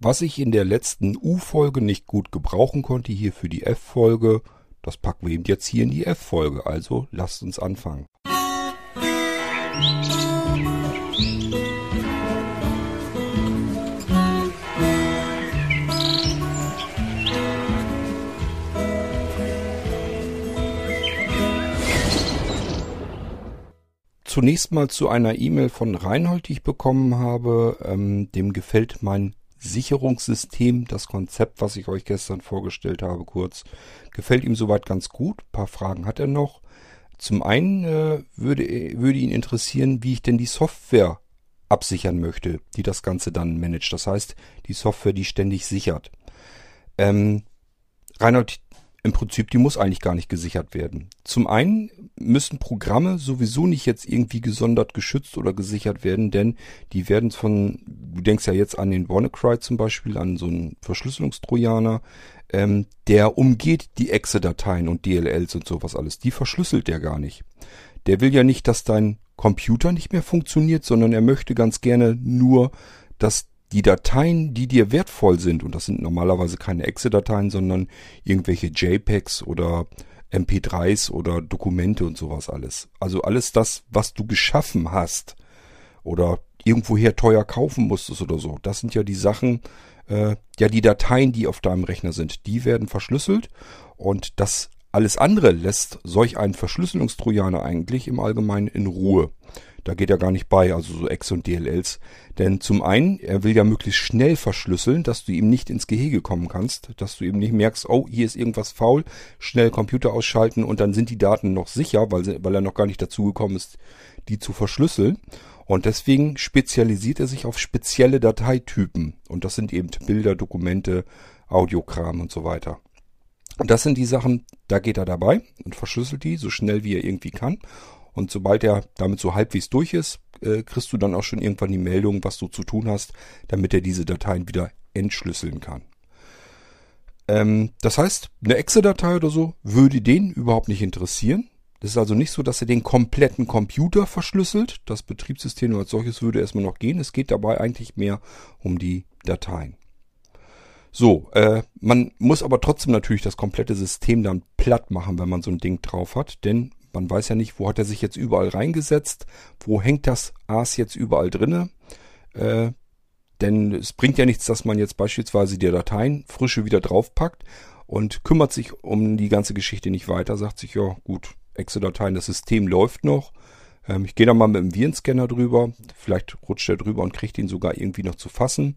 Was ich in der letzten U-Folge nicht gut gebrauchen konnte, hier für die F-Folge, das packen wir eben jetzt hier in die F-Folge. Also lasst uns anfangen. Zunächst mal zu einer E-Mail von Reinhold, die ich bekommen habe. Ähm, dem gefällt mein Sicherungssystem, das Konzept, was ich euch gestern vorgestellt habe, kurz, gefällt ihm soweit ganz gut. Ein paar Fragen hat er noch. Zum einen äh, würde, würde ihn interessieren, wie ich denn die Software absichern möchte, die das Ganze dann managt. Das heißt, die Software, die ständig sichert. Ähm, Reinhold, im Prinzip, die muss eigentlich gar nicht gesichert werden. Zum einen müssen Programme sowieso nicht jetzt irgendwie gesondert geschützt oder gesichert werden, denn die werden von, du denkst ja jetzt an den WannaCry zum Beispiel, an so einen Verschlüsselungstrojaner, ähm, der umgeht die Exe-Dateien und DLLs und sowas alles. Die verschlüsselt der gar nicht. Der will ja nicht, dass dein Computer nicht mehr funktioniert, sondern er möchte ganz gerne nur, dass die Dateien, die dir wertvoll sind, und das sind normalerweise keine Exe-Dateien, sondern irgendwelche JPEGs oder MP3s oder Dokumente und sowas alles. Also alles das, was du geschaffen hast oder irgendwoher teuer kaufen musstest oder so. Das sind ja die Sachen, äh, ja die Dateien, die auf deinem Rechner sind, die werden verschlüsselt und das alles andere lässt solch einen Verschlüsselungstrojaner eigentlich im Allgemeinen in Ruhe. Da geht er gar nicht bei, also so Ex und DLLs. Denn zum einen, er will ja möglichst schnell verschlüsseln, dass du ihm nicht ins Gehege kommen kannst, dass du eben nicht merkst, oh, hier ist irgendwas faul, schnell Computer ausschalten und dann sind die Daten noch sicher, weil, sie, weil er noch gar nicht dazu gekommen ist, die zu verschlüsseln. Und deswegen spezialisiert er sich auf spezielle Dateitypen. Und das sind eben Bilder, Dokumente, Audiokram und so weiter. Und das sind die Sachen, da geht er dabei und verschlüsselt die so schnell wie er irgendwie kann. Und sobald er damit so halbwegs durch ist, äh, kriegst du dann auch schon irgendwann die Meldung, was du zu tun hast, damit er diese Dateien wieder entschlüsseln kann. Ähm, das heißt, eine Exe-Datei oder so würde den überhaupt nicht interessieren. Das ist also nicht so, dass er den kompletten Computer verschlüsselt. Das Betriebssystem als solches würde erstmal noch gehen. Es geht dabei eigentlich mehr um die Dateien. So, äh, man muss aber trotzdem natürlich das komplette System dann platt machen, wenn man so ein Ding drauf hat, denn man weiß ja nicht, wo hat er sich jetzt überall reingesetzt, wo hängt das Aas jetzt überall drinne. Äh, denn es bringt ja nichts, dass man jetzt beispielsweise die Dateien frische wieder draufpackt und kümmert sich um die ganze Geschichte nicht weiter, sagt sich, ja gut, Exe-Dateien, das System läuft noch. Ähm, ich gehe da mal mit dem Virenscanner drüber, vielleicht rutscht er drüber und kriegt ihn sogar irgendwie noch zu fassen.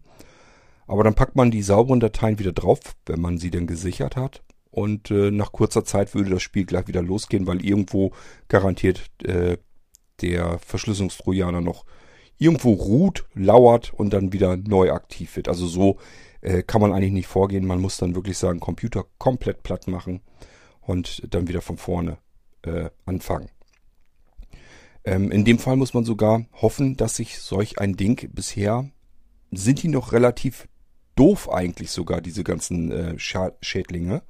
Aber dann packt man die sauberen Dateien wieder drauf, wenn man sie denn gesichert hat und äh, nach kurzer Zeit würde das Spiel gleich wieder losgehen, weil irgendwo garantiert äh, der Verschlüsselungstrojaner noch irgendwo ruht, lauert und dann wieder neu aktiv wird. Also so äh, kann man eigentlich nicht vorgehen. Man muss dann wirklich sagen, Computer komplett platt machen und dann wieder von vorne äh, anfangen. Ähm, in dem Fall muss man sogar hoffen, dass sich solch ein Ding bisher sind die noch relativ doof eigentlich sogar, diese ganzen äh, Schädlinge.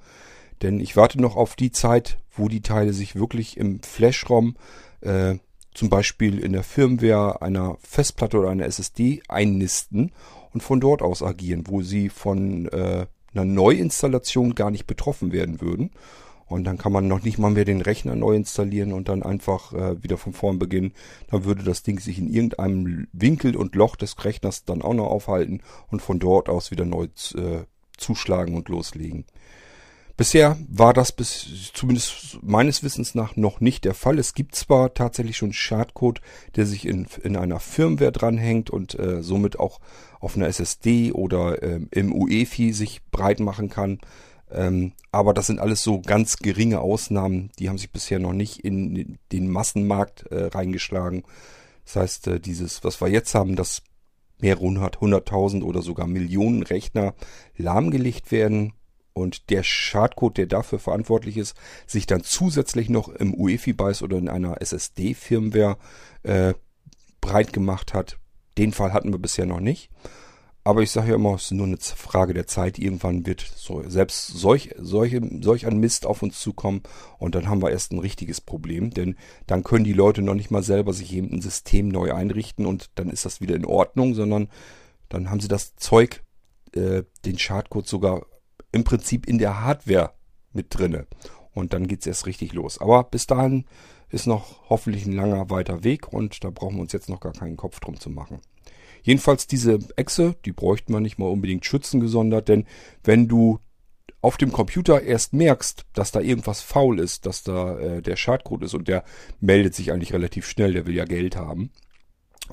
Denn ich warte noch auf die Zeit, wo die Teile sich wirklich im Flash-ROM, äh, zum Beispiel in der Firmware einer Festplatte oder einer SSD einnisten und von dort aus agieren, wo sie von äh, einer Neuinstallation gar nicht betroffen werden würden. Und dann kann man noch nicht mal mehr den Rechner neu installieren und dann einfach äh, wieder von vorn beginnen. Dann würde das Ding sich in irgendeinem Winkel und Loch des Rechners dann auch noch aufhalten und von dort aus wieder neu äh, zuschlagen und loslegen. Bisher war das bis zumindest meines Wissens nach noch nicht der Fall. Es gibt zwar tatsächlich schon Schadcode, der sich in, in einer Firmware dranhängt und äh, somit auch auf einer SSD oder ähm, im UEFI sich breit machen kann. Ähm, aber das sind alles so ganz geringe Ausnahmen. Die haben sich bisher noch nicht in den Massenmarkt äh, reingeschlagen. Das heißt, äh, dieses, was wir jetzt haben, dass mehrere hundert, hunderttausend oder sogar Millionen Rechner lahmgelegt werden, und der Schadcode, der dafür verantwortlich ist, sich dann zusätzlich noch im UEFI-BIOS oder in einer SSD-Firmware äh, breit gemacht hat. Den Fall hatten wir bisher noch nicht. Aber ich sage ja immer, es ist nur eine Frage der Zeit. Irgendwann wird so, selbst solch, solche, solch ein Mist auf uns zukommen und dann haben wir erst ein richtiges Problem, denn dann können die Leute noch nicht mal selber sich eben ein System neu einrichten und dann ist das wieder in Ordnung, sondern dann haben sie das Zeug äh, den Schadcode sogar im Prinzip in der Hardware mit drinne. Und dann geht's erst richtig los. Aber bis dahin ist noch hoffentlich ein langer weiter Weg und da brauchen wir uns jetzt noch gar keinen Kopf drum zu machen. Jedenfalls diese Echse, die bräuchte man nicht mal unbedingt schützen gesondert, denn wenn du auf dem Computer erst merkst, dass da irgendwas faul ist, dass da äh, der Schadcode ist und der meldet sich eigentlich relativ schnell, der will ja Geld haben.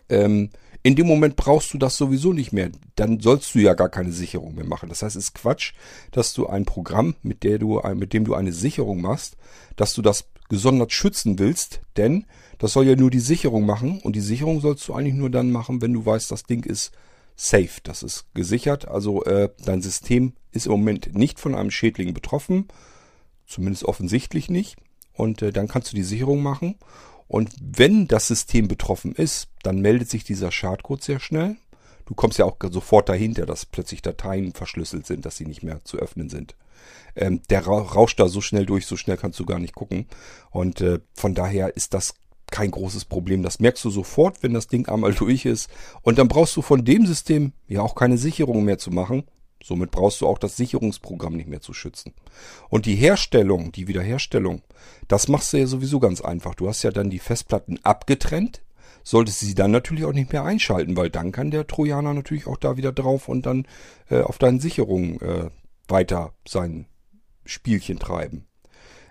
Ähm, in dem Moment brauchst du das sowieso nicht mehr. Dann sollst du ja gar keine Sicherung mehr machen. Das heißt, es ist Quatsch, dass du ein Programm, mit, der du, mit dem du eine Sicherung machst, dass du das gesondert schützen willst, denn das soll ja nur die Sicherung machen und die Sicherung sollst du eigentlich nur dann machen, wenn du weißt, das Ding ist safe, das ist gesichert. Also äh, dein System ist im Moment nicht von einem Schädling betroffen, zumindest offensichtlich nicht. Und äh, dann kannst du die Sicherung machen. Und wenn das System betroffen ist, dann meldet sich dieser Schadcode sehr schnell. Du kommst ja auch sofort dahinter, dass plötzlich Dateien verschlüsselt sind, dass sie nicht mehr zu öffnen sind. Ähm, der rauscht da so schnell durch, so schnell kannst du gar nicht gucken. Und äh, von daher ist das kein großes Problem. Das merkst du sofort, wenn das Ding einmal durch ist. Und dann brauchst du von dem System ja auch keine Sicherung mehr zu machen. Somit brauchst du auch das Sicherungsprogramm nicht mehr zu schützen. Und die Herstellung, die Wiederherstellung, das machst du ja sowieso ganz einfach. Du hast ja dann die Festplatten abgetrennt, solltest sie dann natürlich auch nicht mehr einschalten, weil dann kann der Trojaner natürlich auch da wieder drauf und dann äh, auf deinen Sicherungen äh, weiter sein Spielchen treiben.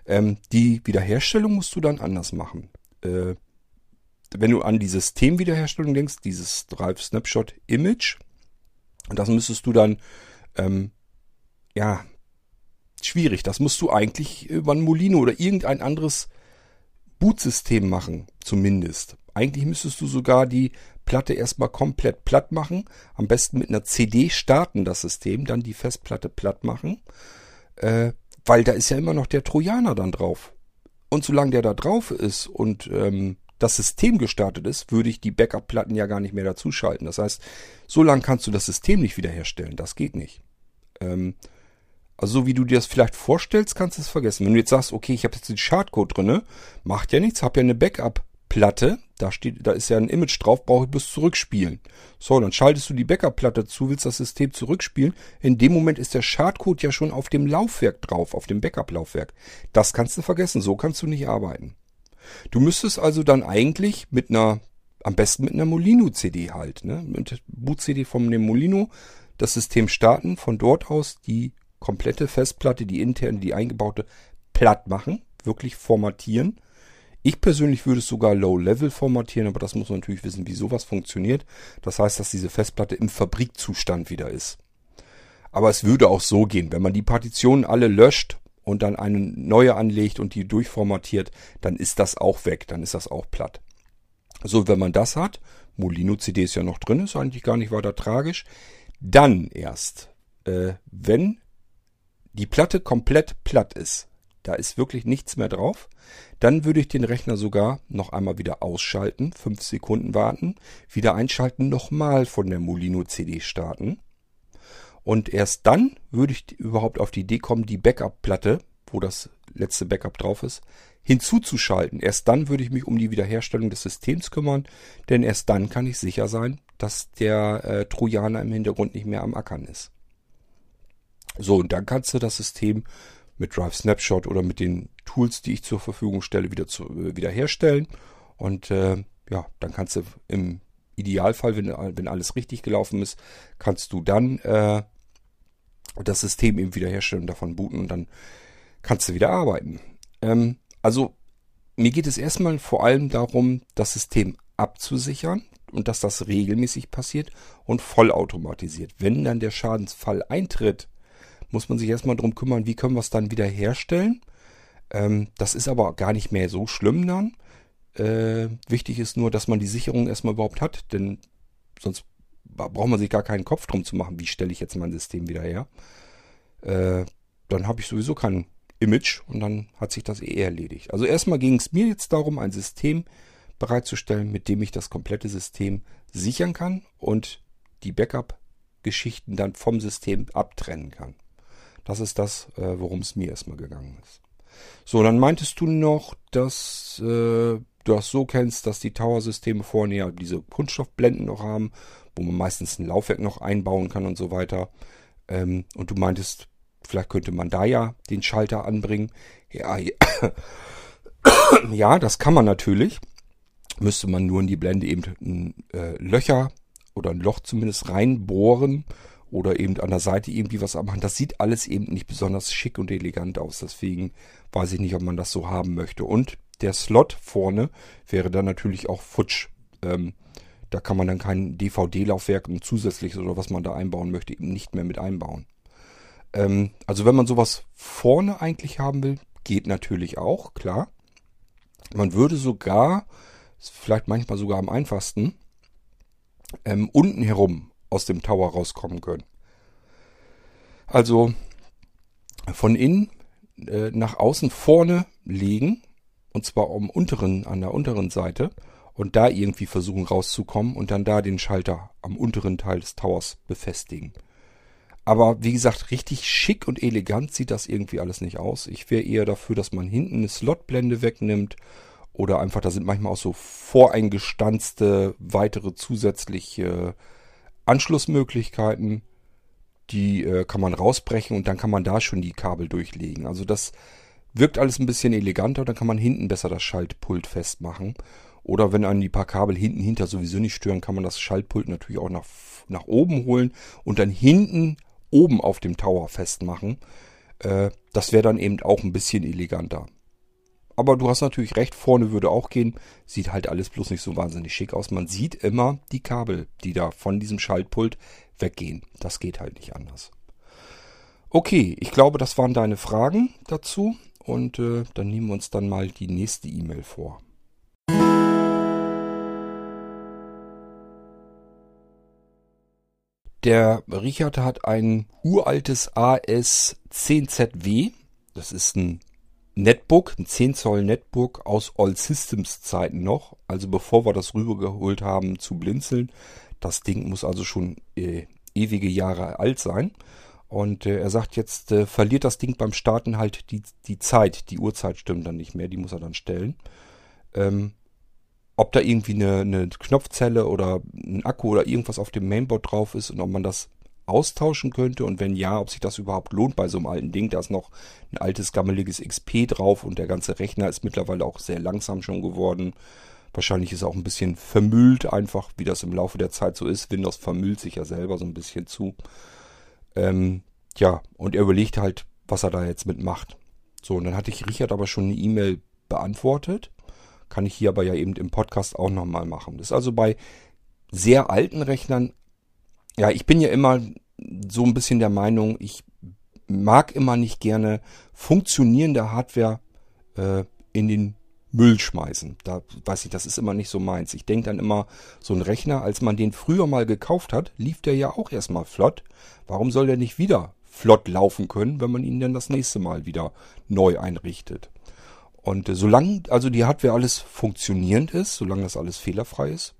Ähm, die Wiederherstellung musst du dann anders machen. Äh, wenn du an die Systemwiederherstellung denkst, dieses Drive Snapshot Image, das müsstest du dann, ähm, ja, schwierig. Das musst du eigentlich über ein Molino oder irgendein anderes Bootsystem machen, zumindest. Eigentlich müsstest du sogar die Platte erstmal komplett platt machen. Am besten mit einer CD starten das System, dann die Festplatte platt machen. Äh, weil da ist ja immer noch der Trojaner dann drauf. Und solange der da drauf ist und ähm, das System gestartet ist, würde ich die Backup-Platten ja gar nicht mehr dazuschalten. Das heißt, so lange kannst du das System nicht wiederherstellen. Das geht nicht. Ähm, also so wie du dir das vielleicht vorstellst, kannst du es vergessen. Wenn du jetzt sagst, okay, ich habe jetzt den Schadcode drinne, macht ja nichts, habe ja eine Backup-Platte, da da ist ja ein Image drauf, brauche ich bloß zurückspielen. So, dann schaltest du die Backup-Platte zu, willst das System zurückspielen. In dem Moment ist der Schadcode ja schon auf dem Laufwerk drauf, auf dem Backup-Laufwerk. Das kannst du vergessen, so kannst du nicht arbeiten. Du müsstest also dann eigentlich mit einer, am besten mit einer Molino-CD halt, ne, mit Boot-CD vom Molino das System starten, von dort aus die komplette Festplatte, die interne, die eingebaute, platt machen, wirklich formatieren. Ich persönlich würde es sogar Low-Level formatieren, aber das muss man natürlich wissen, wie sowas funktioniert. Das heißt, dass diese Festplatte im Fabrikzustand wieder ist. Aber es würde auch so gehen, wenn man die Partitionen alle löscht und dann eine neue anlegt und die durchformatiert, dann ist das auch weg, dann ist das auch platt. So, wenn man das hat, Molino CD ist ja noch drin, ist eigentlich gar nicht weiter tragisch, dann erst, äh, wenn die Platte komplett platt ist, da ist wirklich nichts mehr drauf, dann würde ich den Rechner sogar noch einmal wieder ausschalten, fünf Sekunden warten, wieder einschalten, nochmal von der Molino CD starten und erst dann würde ich überhaupt auf die Idee kommen, die Backup-Platte, wo das letzte Backup drauf ist, hinzuzuschalten. Erst dann würde ich mich um die Wiederherstellung des Systems kümmern, denn erst dann kann ich sicher sein, dass der äh, Trojaner im Hintergrund nicht mehr am Ackern ist. So, und dann kannst du das System mit Drive Snapshot oder mit den Tools, die ich zur Verfügung stelle, wieder zu, äh, wiederherstellen. Und äh, ja, dann kannst du im Idealfall, wenn, wenn alles richtig gelaufen ist, kannst du dann äh, das System eben wiederherstellen und davon booten und dann kannst du wieder arbeiten. Ähm, also mir geht es erstmal vor allem darum, das System abzusichern und dass das regelmäßig passiert und vollautomatisiert. Wenn dann der Schadensfall eintritt, muss man sich erstmal darum kümmern, wie können wir es dann wieder herstellen. Ähm, das ist aber gar nicht mehr so schlimm dann. Äh, wichtig ist nur, dass man die Sicherung erstmal überhaupt hat, denn sonst braucht man sich gar keinen Kopf drum zu machen, wie stelle ich jetzt mein System wieder her. Äh, dann habe ich sowieso kein Image und dann hat sich das eh erledigt. Also erstmal ging es mir jetzt darum, ein System bereitzustellen, mit dem ich das komplette System sichern kann und die Backup-Geschichten dann vom System abtrennen kann. Das ist das, äh, worum es mir erstmal gegangen ist. So, dann meintest du noch, dass äh, du das so kennst, dass die Tower-Systeme vorne ja diese Kunststoffblenden noch haben, wo man meistens ein Laufwerk noch einbauen kann und so weiter. Ähm, und du meintest, vielleicht könnte man da ja den Schalter anbringen. Ja, ja, das kann man natürlich. Müsste man nur in die Blende eben äh, Löcher oder ein Loch zumindest reinbohren oder eben an der Seite irgendwie was abmachen. Das sieht alles eben nicht besonders schick und elegant aus. Deswegen weiß ich nicht, ob man das so haben möchte. Und der Slot vorne wäre dann natürlich auch futsch. Ähm, da kann man dann kein DVD-Laufwerk und zusätzliches oder was man da einbauen möchte, eben nicht mehr mit einbauen. Ähm, also wenn man sowas vorne eigentlich haben will, geht natürlich auch, klar. Man würde sogar, vielleicht manchmal sogar am einfachsten, ähm, unten herum aus dem Tower rauskommen können. Also von innen äh, nach außen vorne legen, und zwar am unteren, an der unteren Seite, und da irgendwie versuchen rauszukommen und dann da den Schalter am unteren Teil des Towers befestigen. Aber wie gesagt, richtig schick und elegant sieht das irgendwie alles nicht aus. Ich wäre eher dafür, dass man hinten eine Slotblende wegnimmt oder einfach, da sind manchmal auch so voreingestanzte weitere zusätzliche Anschlussmöglichkeiten. Die äh, kann man rausbrechen und dann kann man da schon die Kabel durchlegen. Also das wirkt alles ein bisschen eleganter. Dann kann man hinten besser das Schaltpult festmachen. Oder wenn einen die paar Kabel hinten hinter sowieso nicht stören, kann man das Schaltpult natürlich auch nach, nach oben holen und dann hinten oben auf dem Tower festmachen. Äh, das wäre dann eben auch ein bisschen eleganter. Aber du hast natürlich recht, vorne würde auch gehen. Sieht halt alles bloß nicht so wahnsinnig schick aus. Man sieht immer die Kabel, die da von diesem Schaltpult weggehen. Das geht halt nicht anders. Okay, ich glaube, das waren deine Fragen dazu. Und äh, dann nehmen wir uns dann mal die nächste E-Mail vor. Der Richard hat ein uraltes AS10ZW. Das ist ein Netbook, ein 10 Zoll Netbook aus All Systems Zeiten noch. Also bevor wir das rübergeholt haben zu Blinzeln. Das Ding muss also schon äh, ewige Jahre alt sein. Und äh, er sagt, jetzt äh, verliert das Ding beim Starten halt die, die Zeit. Die Uhrzeit stimmt dann nicht mehr, die muss er dann stellen. Ähm, ob da irgendwie eine, eine Knopfzelle oder ein Akku oder irgendwas auf dem Mainboard drauf ist und ob man das austauschen könnte und wenn ja, ob sich das überhaupt lohnt bei so einem alten Ding. Da ist noch ein altes gammeliges XP drauf und der ganze Rechner ist mittlerweile auch sehr langsam schon geworden. Wahrscheinlich ist er auch ein bisschen vermüllt, einfach wie das im Laufe der Zeit so ist. Windows vermüllt sich ja selber so ein bisschen zu. Ähm, ja, und er überlegt halt, was er da jetzt mitmacht. So, und dann hatte ich Richard aber schon eine E-Mail beantwortet. Kann ich hier aber ja eben im Podcast auch nochmal machen. Das ist also bei sehr alten Rechnern, ja, ich bin ja immer so ein bisschen der Meinung, ich mag immer nicht gerne funktionierende Hardware äh, in den Müll schmeißen. Da weiß ich, das ist immer nicht so meins. Ich denke dann immer, so ein Rechner, als man den früher mal gekauft hat, lief der ja auch erstmal flott. Warum soll der nicht wieder flott laufen können, wenn man ihn dann das nächste Mal wieder neu einrichtet? Und äh, solange also die Hardware alles funktionierend ist, solange das alles fehlerfrei ist,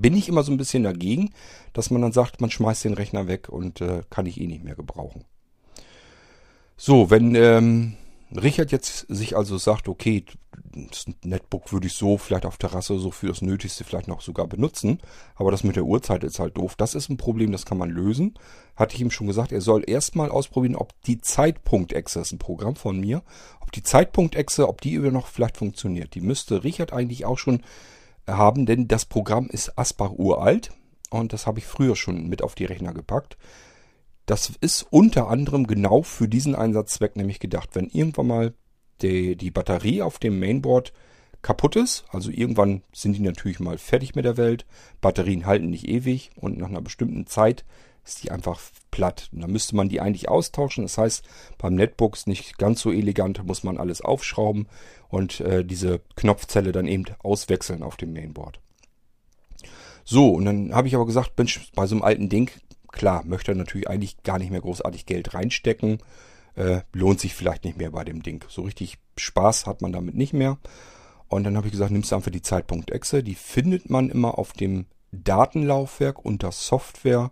bin ich immer so ein bisschen dagegen, dass man dann sagt, man schmeißt den Rechner weg und äh, kann ich eh nicht mehr gebrauchen. So, wenn ähm, Richard jetzt sich also sagt, okay, das Netbook würde ich so vielleicht auf Terrasse so für das Nötigste vielleicht noch sogar benutzen, aber das mit der Uhrzeit ist halt doof. Das ist ein Problem, das kann man lösen. Hatte ich ihm schon gesagt, er soll erstmal ausprobieren, ob die Zeitpunkt-Exe, ist ein Programm von mir, ob die Zeitpunkt-Exe, ob die über noch vielleicht funktioniert. Die müsste Richard eigentlich auch schon haben, denn das Programm ist Asbach uralt und das habe ich früher schon mit auf die Rechner gepackt. Das ist unter anderem genau für diesen Einsatzzweck nämlich gedacht. Wenn irgendwann mal die, die Batterie auf dem Mainboard kaputt ist, also irgendwann sind die natürlich mal fertig mit der Welt, Batterien halten nicht ewig und nach einer bestimmten Zeit ist die einfach platt. Und dann müsste man die eigentlich austauschen. Das heißt, beim Netbooks nicht ganz so elegant, muss man alles aufschrauben und äh, diese Knopfzelle dann eben auswechseln auf dem Mainboard. So, und dann habe ich aber gesagt, Mensch, bei so einem alten Ding Klar, möchte er natürlich eigentlich gar nicht mehr großartig Geld reinstecken. Äh, lohnt sich vielleicht nicht mehr bei dem Ding. So richtig Spaß hat man damit nicht mehr. Und dann habe ich gesagt, nimmst du einfach die Zeitpunkt-Exe. Die findet man immer auf dem Datenlaufwerk unter Software.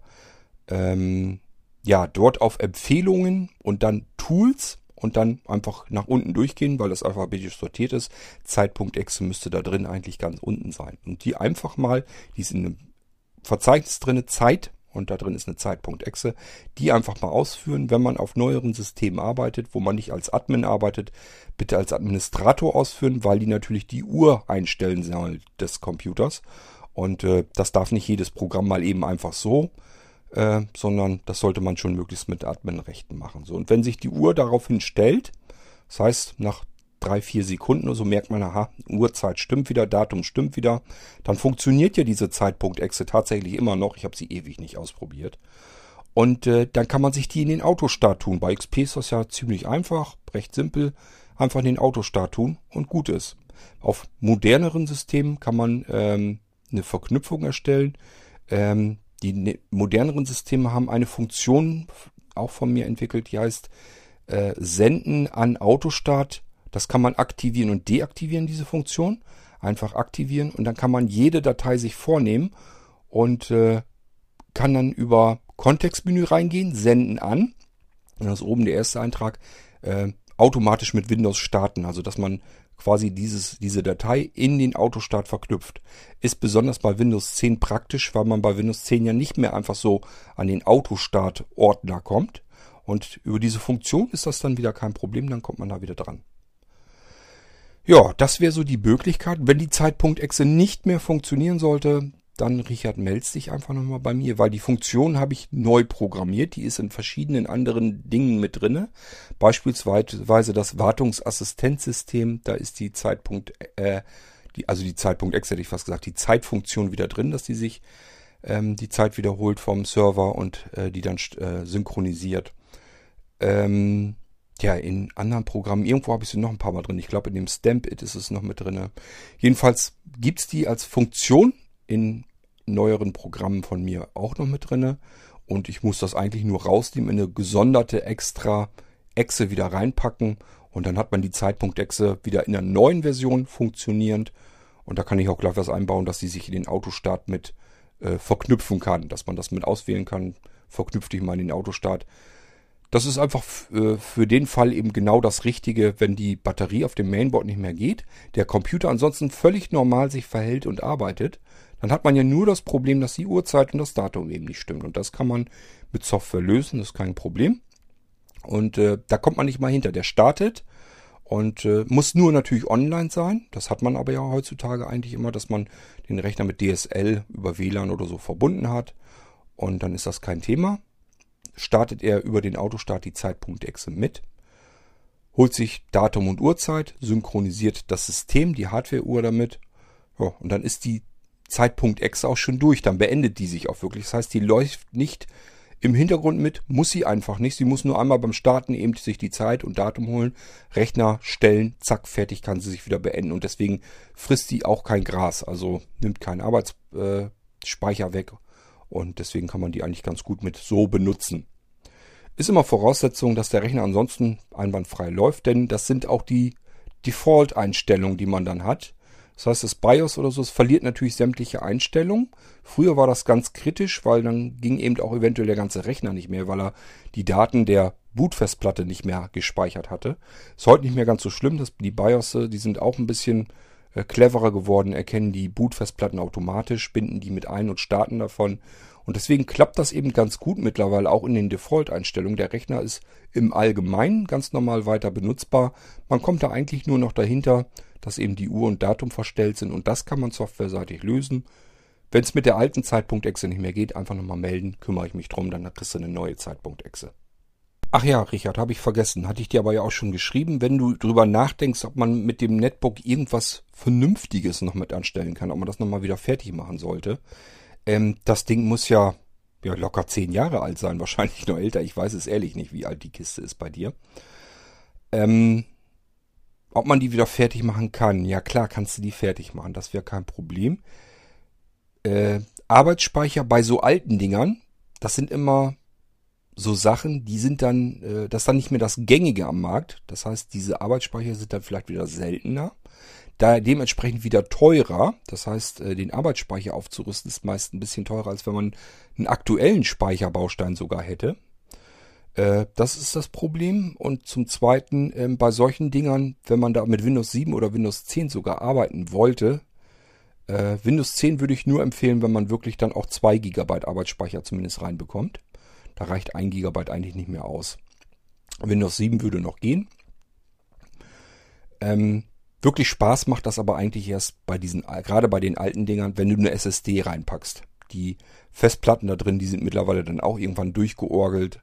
Ähm, ja, dort auf Empfehlungen und dann Tools und dann einfach nach unten durchgehen, weil das alphabetisch sortiert ist. Zeitpunkt-Exe müsste da drin eigentlich ganz unten sein. Und die einfach mal, die ist in einem Verzeichnis drinne, Zeit und da drin ist eine Zeitpunkt-Exe. Die einfach mal ausführen, wenn man auf neueren Systemen arbeitet, wo man nicht als Admin arbeitet, bitte als Administrator ausführen, weil die natürlich die Uhr einstellen soll des Computers. Und äh, das darf nicht jedes Programm mal eben einfach so, äh, sondern das sollte man schon möglichst mit Admin-Rechten machen. So, und wenn sich die Uhr daraufhin stellt, das heißt, nach drei, vier Sekunden oder so merkt man, aha, Uhrzeit stimmt wieder, Datum stimmt wieder. Dann funktioniert ja diese Zeitpunkt-Exe tatsächlich immer noch. Ich habe sie ewig nicht ausprobiert. Und äh, dann kann man sich die in den Autostart tun. Bei XP ist das ja ziemlich einfach, recht simpel. Einfach in den Autostart tun und gut ist. Auf moderneren Systemen kann man ähm, eine Verknüpfung erstellen. Ähm, die ne moderneren Systeme haben eine Funktion, auch von mir entwickelt, die heißt äh, Senden an Autostart das kann man aktivieren und deaktivieren, diese Funktion. Einfach aktivieren und dann kann man jede Datei sich vornehmen und äh, kann dann über Kontextmenü reingehen, senden an. Das ist oben der erste Eintrag, äh, automatisch mit Windows starten. Also dass man quasi dieses, diese Datei in den Autostart verknüpft. Ist besonders bei Windows 10 praktisch, weil man bei Windows 10 ja nicht mehr einfach so an den Autostart-Ordner kommt. Und über diese Funktion ist das dann wieder kein Problem, dann kommt man da wieder dran. Ja, das wäre so die Möglichkeit. Wenn die Zeitpunkt-Exe nicht mehr funktionieren sollte, dann Richard, meldest dich einfach nochmal bei mir, weil die Funktion habe ich neu programmiert. Die ist in verschiedenen anderen Dingen mit drinne. Beispielsweise das Wartungsassistenzsystem. Da ist die Zeitpunkt, äh, die, also die Zeitpunkt-Exe hätte ich fast gesagt, die Zeitfunktion wieder drin, dass die sich ähm, die Zeit wiederholt vom Server und äh, die dann äh, synchronisiert. Ähm, ja, in anderen Programmen, irgendwo habe ich sie noch ein paar Mal drin. Ich glaube, in dem Stamp-It ist es noch mit drin. Jedenfalls gibt's die als Funktion in neueren Programmen von mir auch noch mit drin. Und ich muss das eigentlich nur rausnehmen, in eine gesonderte extra Exe wieder reinpacken. Und dann hat man die Zeitpunkt-Exe wieder in einer neuen Version funktionierend. Und da kann ich auch gleich was einbauen, dass sie sich in den Autostart mit äh, verknüpfen kann. Dass man das mit auswählen kann. Verknüpft ich mal in den Autostart. Das ist einfach äh, für den Fall eben genau das Richtige, wenn die Batterie auf dem Mainboard nicht mehr geht, der Computer ansonsten völlig normal sich verhält und arbeitet, dann hat man ja nur das Problem, dass die Uhrzeit und das Datum eben nicht stimmt. Und das kann man mit Software lösen, das ist kein Problem. Und äh, da kommt man nicht mal hinter. Der startet und äh, muss nur natürlich online sein. Das hat man aber ja heutzutage eigentlich immer, dass man den Rechner mit DSL über WLAN oder so verbunden hat. Und dann ist das kein Thema startet er über den Autostart die Zeitpunkt-Exe mit, holt sich Datum und Uhrzeit, synchronisiert das System, die Hardware-Uhr damit, ja, und dann ist die Zeitpunkt-Exe auch schon durch, dann beendet die sich auch wirklich. Das heißt, die läuft nicht im Hintergrund mit, muss sie einfach nicht. Sie muss nur einmal beim Starten eben sich die Zeit und Datum holen, Rechner stellen, zack, fertig kann sie sich wieder beenden. Und deswegen frisst sie auch kein Gras, also nimmt keinen Arbeitsspeicher weg und deswegen kann man die eigentlich ganz gut mit so benutzen. Ist immer Voraussetzung, dass der Rechner ansonsten einwandfrei läuft, denn das sind auch die Default-Einstellungen, die man dann hat. Das heißt, das BIOS oder so, es verliert natürlich sämtliche Einstellungen. Früher war das ganz kritisch, weil dann ging eben auch eventuell der ganze Rechner nicht mehr, weil er die Daten der Bootfestplatte nicht mehr gespeichert hatte. Ist heute nicht mehr ganz so schlimm, dass die BIOS, die sind auch ein bisschen äh, cleverer geworden, erkennen die Bootfestplatten automatisch, binden die mit ein und starten davon. Und deswegen klappt das eben ganz gut mittlerweile auch in den Default-Einstellungen. Der Rechner ist im Allgemeinen ganz normal weiter benutzbar. Man kommt da eigentlich nur noch dahinter, dass eben die Uhr und Datum verstellt sind und das kann man softwareseitig lösen. Wenn es mit der alten Zeitpunkt-Exe nicht mehr geht, einfach nochmal melden, kümmere ich mich drum, dann kriegst du eine neue Zeitpunkt-Exe. Ach ja, Richard, habe ich vergessen. Hatte ich dir aber ja auch schon geschrieben. Wenn du drüber nachdenkst, ob man mit dem Netbook irgendwas Vernünftiges noch mit anstellen kann, ob man das nochmal wieder fertig machen sollte. Ähm, das Ding muss ja, ja locker zehn Jahre alt sein, wahrscheinlich noch älter. Ich weiß es ehrlich nicht, wie alt die Kiste ist bei dir. Ähm, ob man die wieder fertig machen kann. Ja klar, kannst du die fertig machen. Das wäre kein Problem. Äh, Arbeitsspeicher bei so alten Dingern, das sind immer so Sachen, die sind dann, äh, das ist dann nicht mehr das Gängige am Markt. Das heißt, diese Arbeitsspeicher sind dann vielleicht wieder seltener. Da dementsprechend wieder teurer. Das heißt, äh, den Arbeitsspeicher aufzurüsten ist meist ein bisschen teurer, als wenn man einen aktuellen Speicherbaustein sogar hätte. Äh, das ist das Problem. Und zum Zweiten, ähm, bei solchen Dingern, wenn man da mit Windows 7 oder Windows 10 sogar arbeiten wollte, Äh, Windows 10 würde ich nur empfehlen, wenn man wirklich dann auch 2 GB Arbeitsspeicher zumindest reinbekommt. Da reicht 1 GB eigentlich nicht mehr aus. Windows 7 würde noch gehen. Ähm, wirklich Spaß macht das aber eigentlich erst bei diesen, gerade bei den alten Dingern, wenn du eine SSD reinpackst. Die Festplatten da drin, die sind mittlerweile dann auch irgendwann durchgeorgelt.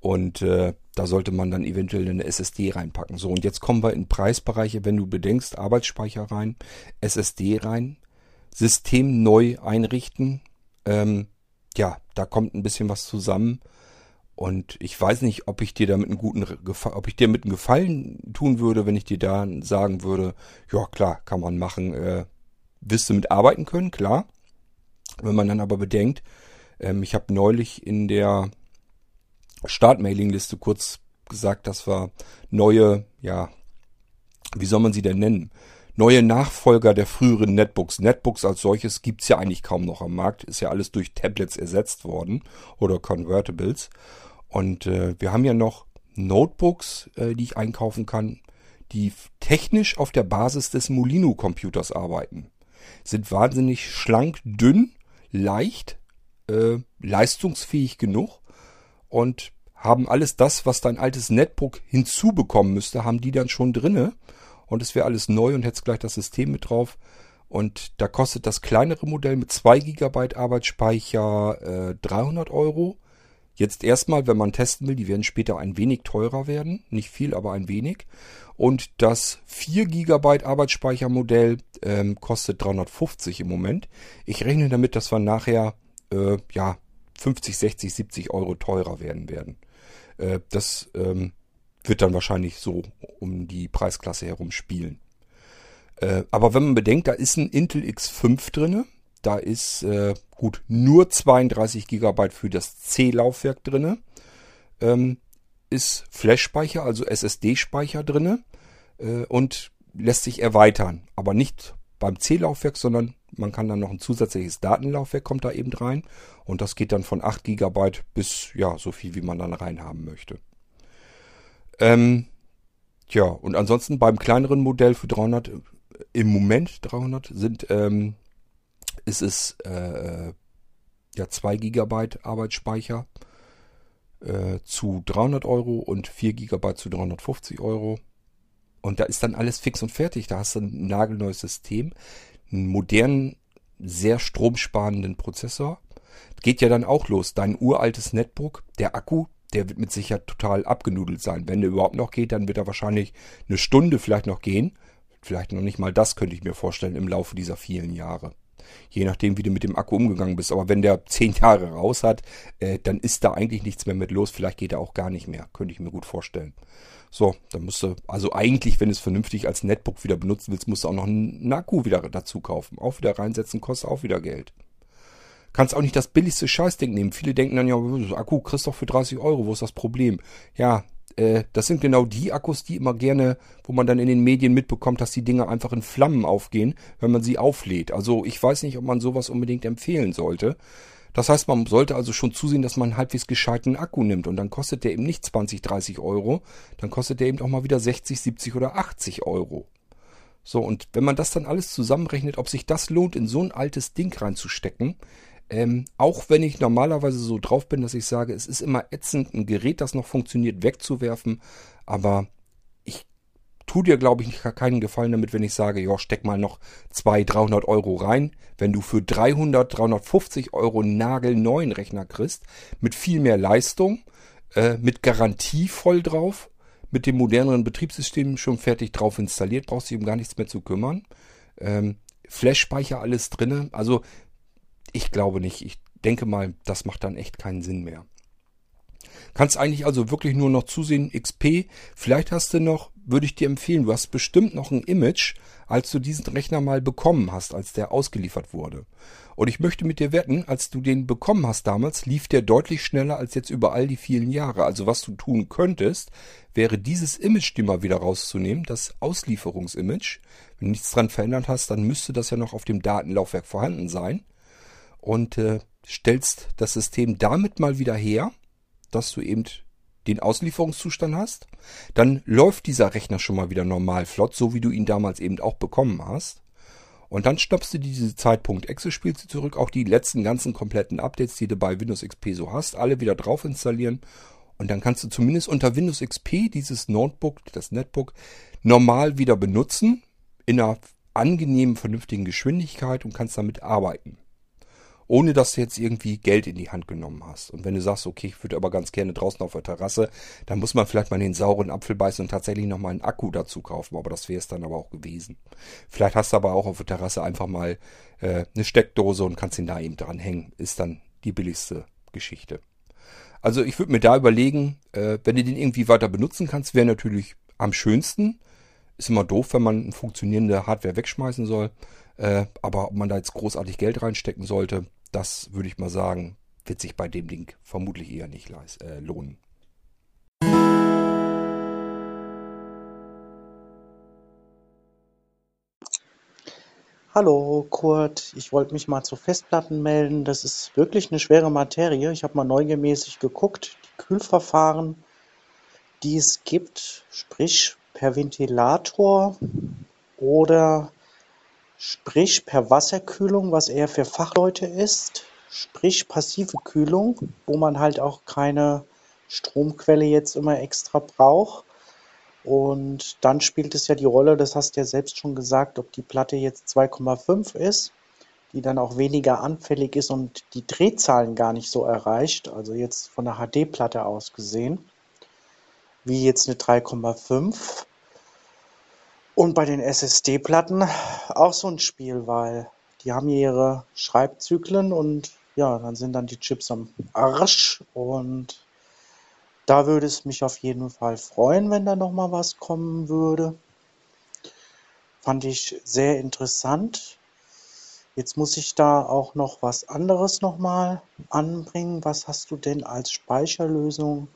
Und äh, da sollte man dann eventuell eine SSD reinpacken. So, und jetzt kommen wir in Preisbereiche, wenn du bedenkst, Arbeitsspeicher rein, SSD rein, System neu einrichten. Ähm, ja, da kommt ein bisschen was zusammen. Und ich weiß nicht, ob ich dir damit einen guten, ob ich dir mit einem Gefallen tun würde, wenn ich dir da sagen würde, ja klar, kann man machen, äh, wirst du mit arbeiten können, klar. Wenn man dann aber bedenkt, ähm, ich habe neulich in der Startmailingliste kurz gesagt, dass wir neue, ja, wie soll man sie denn nennen? Neue Nachfolger der früheren Netbooks. Netbooks als solches gibt's ja eigentlich kaum noch am Markt. Ist ja alles durch Tablets ersetzt worden oder Convertibles. Und äh, wir haben ja noch Notebooks, äh, die ich einkaufen kann, die technisch auf der Basis des Molino-Computers arbeiten. Sind wahnsinnig schlank, dünn, leicht, äh, leistungsfähig genug und haben alles das, was dein altes Netbook hinzubekommen müsste, haben die dann schon drinne und es wäre alles neu und hättest gleich das System mit drauf. Und da kostet das kleinere Modell mit 2 GB Arbeitsspeicher äh, 300 Euro. Jetzt erstmal, wenn man testen will, die werden später ein wenig teurer werden. Nicht viel, aber ein wenig. Und das 4 GB Arbeitsspeichermodell ähm, kostet 350 im Moment. Ich rechne damit, dass wir nachher äh, ja 50, 60, 70 Euro teurer werden werden. Äh, das ähm, wird dann wahrscheinlich so um die Preisklasse herum spielen. Äh, aber wenn man bedenkt, da ist ein Intel X5 drinne, da ist äh, gut nur 32 GB für das C-Laufwerk drinne, ähm, ist Flash-Speicher, also SSD-Speicher drinne äh, und lässt sich erweitern, aber nicht beim C-Laufwerk, sondern man kann dann noch ein zusätzliches Datenlaufwerk kommt da eben rein. Und das geht dann von 8 GB bis ja so viel wie man dann rein haben möchte. Ähm, ja, und ansonsten beim kleineren Modell für 300, im Moment 300 sind, ähm, ist es äh, ja 2 GB Arbeitsspeicher äh, zu 300 Euro und 4 GB zu 350 Euro. Und da ist dann alles fix und fertig. Da hast du ein nagelneues System, einen modernen, sehr stromsparenden Prozessor. Geht ja dann auch los. Dein uraltes Netbook, der Akku, der wird mit Sicherheit total abgenudelt sein. Wenn der überhaupt noch geht, dann wird er wahrscheinlich eine Stunde vielleicht noch gehen. Vielleicht noch nicht mal das könnte ich mir vorstellen im Laufe dieser vielen Jahre. Je nachdem, wie du mit dem Akku umgegangen bist. Aber wenn der zehn Jahre raus hat, äh, dann ist da eigentlich nichts mehr mit los. Vielleicht geht er auch gar nicht mehr. Könnte ich mir gut vorstellen. So, dann musst du, also eigentlich, wenn du es vernünftig als Netbook wieder benutzen willst, musst du auch noch einen Akku wieder dazu kaufen. Auch wieder reinsetzen, kostet auch wieder Geld kannst auch nicht das billigste Scheißding nehmen. Viele denken dann ja, Akku kriegst doch für 30 Euro, wo ist das Problem? Ja, äh, das sind genau die Akkus, die immer gerne, wo man dann in den Medien mitbekommt, dass die Dinger einfach in Flammen aufgehen, wenn man sie auflädt. Also ich weiß nicht, ob man sowas unbedingt empfehlen sollte. Das heißt, man sollte also schon zusehen, dass man einen halbwegs gescheiten Akku nimmt. Und dann kostet der eben nicht 20, 30 Euro. Dann kostet der eben auch mal wieder 60, 70 oder 80 Euro. So, und wenn man das dann alles zusammenrechnet, ob sich das lohnt, in so ein altes Ding reinzustecken, ähm, auch wenn ich normalerweise so drauf bin, dass ich sage, es ist immer ätzend, ein Gerät, das noch funktioniert, wegzuwerfen. Aber ich tue dir, glaube ich, keinen Gefallen damit, wenn ich sage, ja, steck mal noch 200, 300 Euro rein. Wenn du für 300, 350 Euro einen nagelneuen Rechner kriegst, mit viel mehr Leistung, äh, mit Garantie voll drauf, mit dem moderneren Betriebssystem schon fertig drauf installiert, brauchst du eben gar nichts mehr zu kümmern. Ähm, Flash-Speicher alles drinne. Also ich glaube nicht. Ich denke mal, das macht dann echt keinen Sinn mehr. Kannst eigentlich also wirklich nur noch zusehen, XP. Vielleicht hast du noch, würde ich dir empfehlen, du hast bestimmt noch ein Image, als du diesen Rechner mal bekommen hast, als der ausgeliefert wurde. Und ich möchte mit dir wetten, als du den bekommen hast damals, lief der deutlich schneller als jetzt über all die vielen Jahre. Also was du tun könntest, wäre dieses Image dir mal wieder rauszunehmen, das Auslieferungsimage. Wenn du nichts dran verändert hast, dann müsste das ja noch auf dem Datenlaufwerk vorhanden sein und äh, stellst das System damit mal wieder her, dass du eben den Auslieferungszustand hast. Dann läuft dieser Rechner schon mal wieder normal flott, so wie du ihn damals eben auch bekommen hast. Und dann schnappst du diese Zeitpunkt Exe, spielst du zurück, auch die letzten ganzen kompletten Updates, die du bei Windows XP so hast, alle wieder drauf installieren. Und dann kannst du zumindest unter Windows XP dieses Notebook, das Netbook, normal wieder benutzen, in einer angenehmen, vernünftigen Geschwindigkeit und kannst damit arbeiten ohne dass du jetzt irgendwie Geld in die Hand genommen hast. Und wenn du sagst, okay, ich würde aber ganz gerne draußen auf der Terrasse, dann muss man vielleicht mal den sauren Apfel beißen und tatsächlich nochmal einen Akku dazu kaufen. Aber das wäre es dann aber auch gewesen. Vielleicht hast du aber auch auf der Terrasse einfach mal äh, eine Steckdose und kannst ihn da eben dran hängen. Ist dann die billigste Geschichte. Also ich würde mir da überlegen, äh, wenn du den irgendwie weiter benutzen kannst, wäre natürlich am schönsten. Ist immer doof, wenn man funktionierende Hardware wegschmeißen soll. Äh, aber ob man da jetzt großartig Geld reinstecken sollte, das würde ich mal sagen, wird sich bei dem Ding vermutlich eher nicht äh, lohnen. Hallo Kurt, ich wollte mich mal zu Festplatten melden. Das ist wirklich eine schwere Materie. Ich habe mal neugemäßig geguckt, die Kühlverfahren, die es gibt, sprich per Ventilator oder sprich per Wasserkühlung, was eher für Fachleute ist, sprich passive Kühlung, wo man halt auch keine Stromquelle jetzt immer extra braucht. Und dann spielt es ja die Rolle, das hast du ja selbst schon gesagt, ob die Platte jetzt 2,5 ist, die dann auch weniger anfällig ist und die Drehzahlen gar nicht so erreicht, also jetzt von der HD-Platte aus gesehen, wie jetzt eine 3,5. Und bei den SSD-Platten auch so ein Spiel, weil die haben ihre Schreibzyklen und ja, dann sind dann die Chips am Arsch und da würde es mich auf jeden Fall freuen, wenn da noch mal was kommen würde. Fand ich sehr interessant. Jetzt muss ich da auch noch was anderes noch mal anbringen. Was hast du denn als Speicherlösung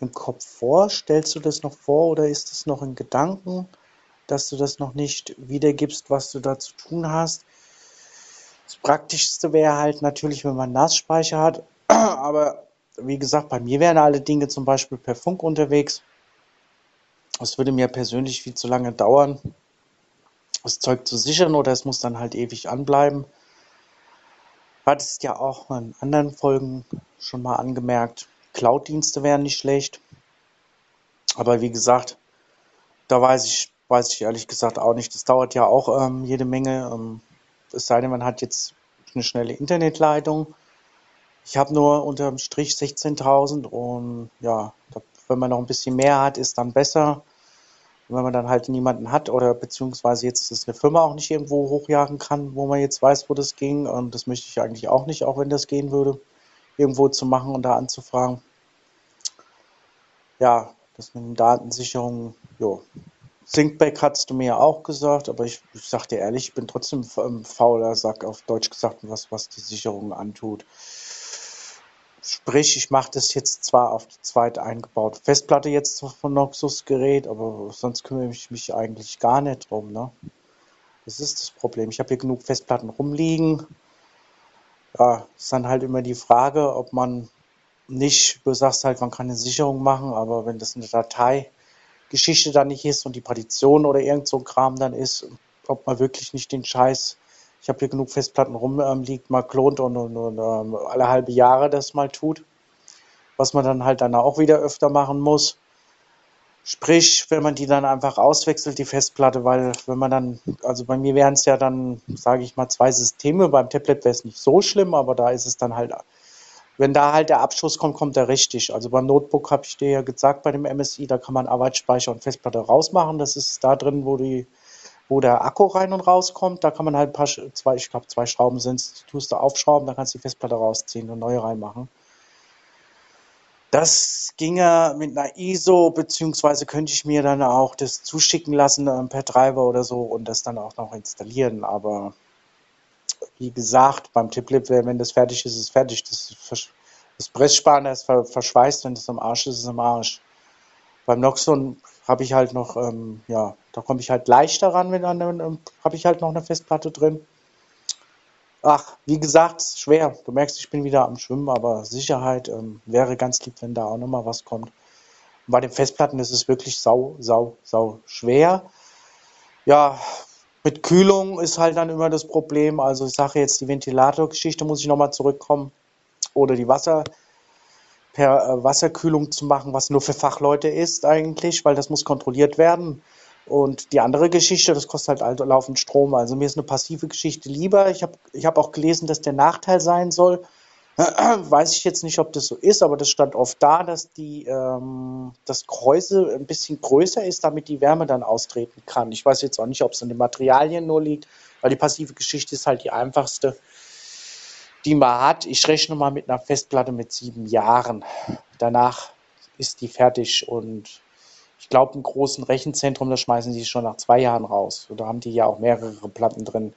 im Kopf vor? Stellst du das noch vor oder ist es noch in Gedanken? Dass du das noch nicht wiedergibst, was du da zu tun hast. Das Praktischste wäre halt natürlich, wenn man NAS-Speicher hat, aber wie gesagt, bei mir wären alle Dinge zum Beispiel per Funk unterwegs. Es würde mir persönlich viel zu lange dauern, das Zeug zu sichern oder es muss dann halt ewig anbleiben. Hattest ja auch in anderen Folgen schon mal angemerkt, Cloud-Dienste wären nicht schlecht. Aber wie gesagt, da weiß ich Weiß ich ehrlich gesagt auch nicht. Das dauert ja auch ähm, jede Menge. Ähm, es sei denn, man hat jetzt eine schnelle Internetleitung. Ich habe nur unterm Strich 16.000 und ja, wenn man noch ein bisschen mehr hat, ist dann besser. Und wenn man dann halt niemanden hat oder beziehungsweise jetzt ist eine Firma auch nicht irgendwo hochjagen kann, wo man jetzt weiß, wo das ging. Und das möchte ich eigentlich auch nicht, auch wenn das gehen würde, irgendwo zu machen und da anzufragen. Ja, das mit den Datensicherungen, jo, Thinkback hast du mir ja auch gesagt, aber ich, ich sag dir ehrlich, ich bin trotzdem ein fauler Sack, auf Deutsch gesagt, was, was die Sicherung antut. Sprich, ich mache das jetzt zwar auf die zweite eingebaute Festplatte jetzt von Noxus Gerät, aber sonst kümmere ich mich eigentlich gar nicht drum. Ne? Das ist das Problem. Ich habe hier genug Festplatten rumliegen. Ja, ist dann halt immer die Frage, ob man nicht, du sagst halt, man kann eine Sicherung machen, aber wenn das eine Datei Geschichte dann nicht ist und die Partition oder irgend so ein Kram dann ist, ob man wirklich nicht den Scheiß, ich habe hier genug Festplatten rumliegt, ähm, mal klont und, und, und ähm, alle halbe Jahre das mal tut, was man dann halt dann auch wieder öfter machen muss. Sprich, wenn man die dann einfach auswechselt, die Festplatte, weil wenn man dann, also bei mir wären es ja dann, sage ich mal, zwei Systeme, beim Tablet wäre es nicht so schlimm, aber da ist es dann halt wenn da halt der Abschuss kommt, kommt er richtig. Also beim Notebook habe ich dir ja gesagt, bei dem MSI, da kann man Arbeitsspeicher und Festplatte rausmachen. Das ist da drin, wo die, wo der Akku rein und rauskommt. Da kann man halt ein paar, zwei, ich glaube zwei Schrauben sind es, tust du aufschrauben, dann kannst du die Festplatte rausziehen und neue reinmachen. Das ginge mit einer ISO, beziehungsweise könnte ich mir dann auch das zuschicken lassen äh, per Treiber oder so und das dann auch noch installieren. Aber wie gesagt, beim Tiplip, wenn das fertig ist, ist es fertig. Das, das Pressspaner ist verschweißt, wenn es am Arsch ist, ist es am Arsch. Beim Noxon habe ich halt noch, ähm, ja, da komme ich halt leichter ran, wenn dann ähm, habe ich halt noch eine Festplatte drin. Ach, wie gesagt, schwer. Du merkst, ich bin wieder am Schwimmen, aber Sicherheit ähm, wäre ganz lieb, wenn da auch nochmal was kommt. Und bei den Festplatten ist es wirklich sau, sau, sau schwer. Ja, Mit Kühlung ist halt dann immer das Problem. Also ich sage jetzt, die Ventilatorgeschichte muss ich nochmal zurückkommen. Oder die Wasser per äh, Wasserkühlung zu machen, was nur für Fachleute ist eigentlich, weil das muss kontrolliert werden. Und die andere Geschichte, das kostet halt laufend Strom. Also mir ist eine passive Geschichte lieber. Ich habe ich hab auch gelesen, dass der Nachteil sein soll, weiß ich jetzt nicht, ob das so ist, aber das stand oft da, dass die, ähm, das Gehäuse ein bisschen größer ist, damit die Wärme dann austreten kann. Ich weiß jetzt auch nicht, ob es an den Materialien nur liegt, weil die passive Geschichte ist halt die einfachste, die man hat. Ich rechne mal mit einer Festplatte mit sieben Jahren. Danach ist die fertig und ich glaube, im großen Rechenzentrum, da schmeißen sie schon nach zwei Jahren raus. Da haben die ja auch mehrere Platten drin,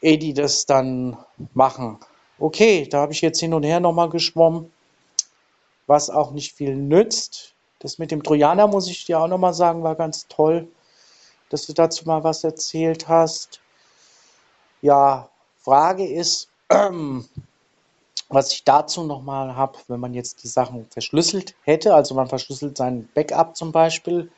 ehe die das dann machen. Okay, da habe ich jetzt hin und her nochmal geschwommen, was auch nicht viel nützt. Das mit dem Trojaner, muss ich dir auch nochmal sagen, war ganz toll, dass du dazu mal was erzählt hast. Ja, Frage ist, was ich dazu nochmal habe, wenn man jetzt die Sachen verschlüsselt hätte, also man verschlüsselt sein Backup zum Beispiel,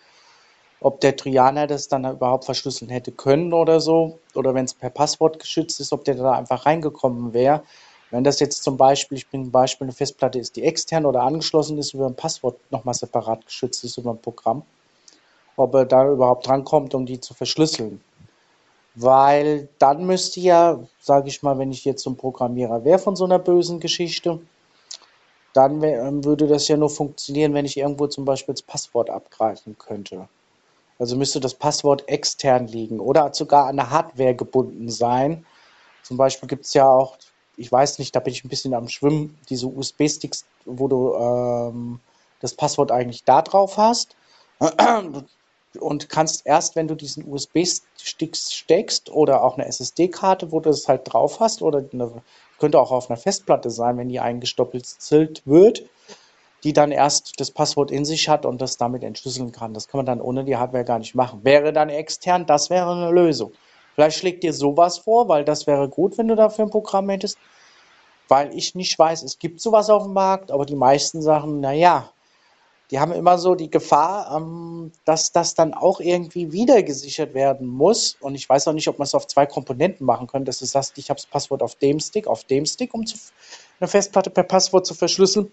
ob der Trojaner das dann überhaupt verschlüsseln hätte können oder so, oder wenn es per Passwort geschützt ist, ob der da einfach reingekommen wäre. Wenn das jetzt zum Beispiel, ich bringe ein Beispiel, eine Festplatte ist, die extern oder angeschlossen ist, über ein Passwort nochmal separat geschützt ist über ein Programm, ob er da überhaupt drankommt, um die zu verschlüsseln. Weil dann müsste ja, sage ich mal, wenn ich jetzt so ein Programmierer wäre von so einer bösen Geschichte, dann ähm, würde das ja nur funktionieren, wenn ich irgendwo zum Beispiel das Passwort abgreifen könnte. Also müsste das Passwort extern liegen oder sogar an der Hardware gebunden sein. Zum Beispiel gibt es ja auch ich weiß nicht, da bin ich ein bisschen am Schwimmen, diese USB-Sticks, wo du ähm, das Passwort eigentlich da drauf hast und kannst erst, wenn du diesen USB-Stick steckst oder auch eine SSD-Karte, wo du es halt drauf hast oder eine, könnte auch auf einer Festplatte sein, wenn die eingestoppelt wird, die dann erst das Passwort in sich hat und das damit entschlüsseln kann. Das kann man dann ohne die Hardware gar nicht machen. Wäre dann extern, das wäre eine Lösung. Vielleicht schlägt dir sowas vor, weil das wäre gut, wenn du dafür ein Programm hättest. Weil ich nicht weiß, es gibt sowas auf dem Markt, aber die meisten Sachen, naja, die haben immer so die Gefahr, ähm, dass das dann auch irgendwie wieder gesichert werden muss. Und ich weiß auch nicht, ob man es auf zwei Komponenten machen könnte, dass du sagst, ich habe das Passwort auf dem Stick, auf dem Stick, um eine Festplatte per Passwort zu verschlüsseln.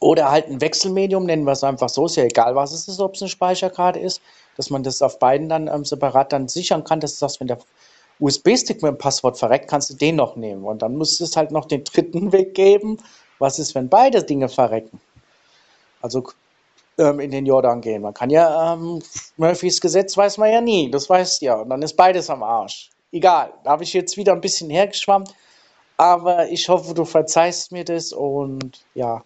Oder halt ein Wechselmedium, nennen wir es einfach so, ist ja egal, was es ist, ob es eine Speicherkarte ist, dass man das auf beiden dann ähm, separat dann sichern kann, dass du sagst, wenn der USB-Stick mit dem Passwort verreckt, kannst du den noch nehmen. Und dann muss es halt noch den dritten Weg geben. Was ist, wenn beide Dinge verrecken? Also ähm, in den Jordan gehen. Man kann ja, ähm, Murphys Gesetz weiß man ja nie, das weißt ja. Und dann ist beides am Arsch. Egal, da habe ich jetzt wieder ein bisschen hergeschwammt. Aber ich hoffe, du verzeihst mir das und ja,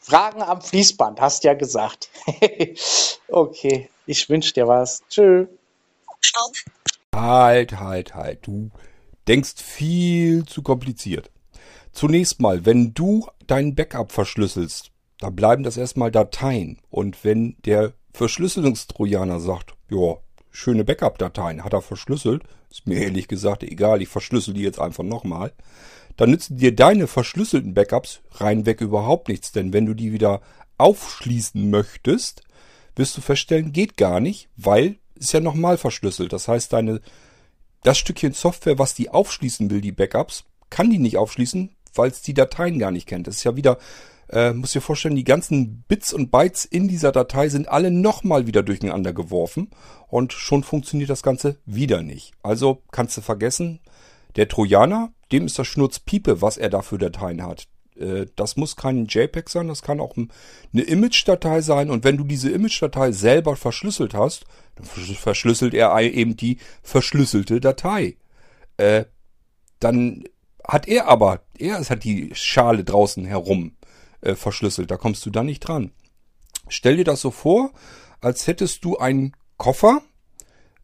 Fragen am Fließband, hast ja gesagt. okay, ich wünsche dir was. Tschö. Halt, halt, halt. Du denkst viel zu kompliziert. Zunächst mal, wenn du dein Backup verschlüsselst, dann bleiben das erstmal Dateien. Und wenn der Verschlüsselungstrojaner sagt, ja, schöne Backup-Dateien, hat er verschlüsselt, ist mir ehrlich gesagt egal, ich verschlüssel die jetzt einfach nochmal, dann nützen dir deine verschlüsselten Backups reinweg überhaupt nichts, denn wenn du die wieder aufschließen möchtest, wirst du feststellen, geht gar nicht, weil ist ja nochmal verschlüsselt. Das heißt, deine, das Stückchen Software, was die aufschließen will, die Backups, kann die nicht aufschließen, weil es die Dateien gar nicht kennt. Das ist ja wieder, äh, muss dir vorstellen, die ganzen Bits und Bytes in dieser Datei sind alle nochmal wieder durcheinander geworfen und schon funktioniert das Ganze wieder nicht. Also kannst du vergessen, der Trojaner, dem ist das Schnurzpiepe, was er da für Dateien hat. Äh, das muss kein JPEG sein, das kann auch eine Image-Datei sein. Und wenn du diese Image-Datei selber verschlüsselt hast, dann verschlüsselt er eben die verschlüsselte Datei. Äh, dann hat er aber, er hat die Schale draußen herum äh, verschlüsselt. Da kommst du da nicht dran. Stell dir das so vor, als hättest du einen Koffer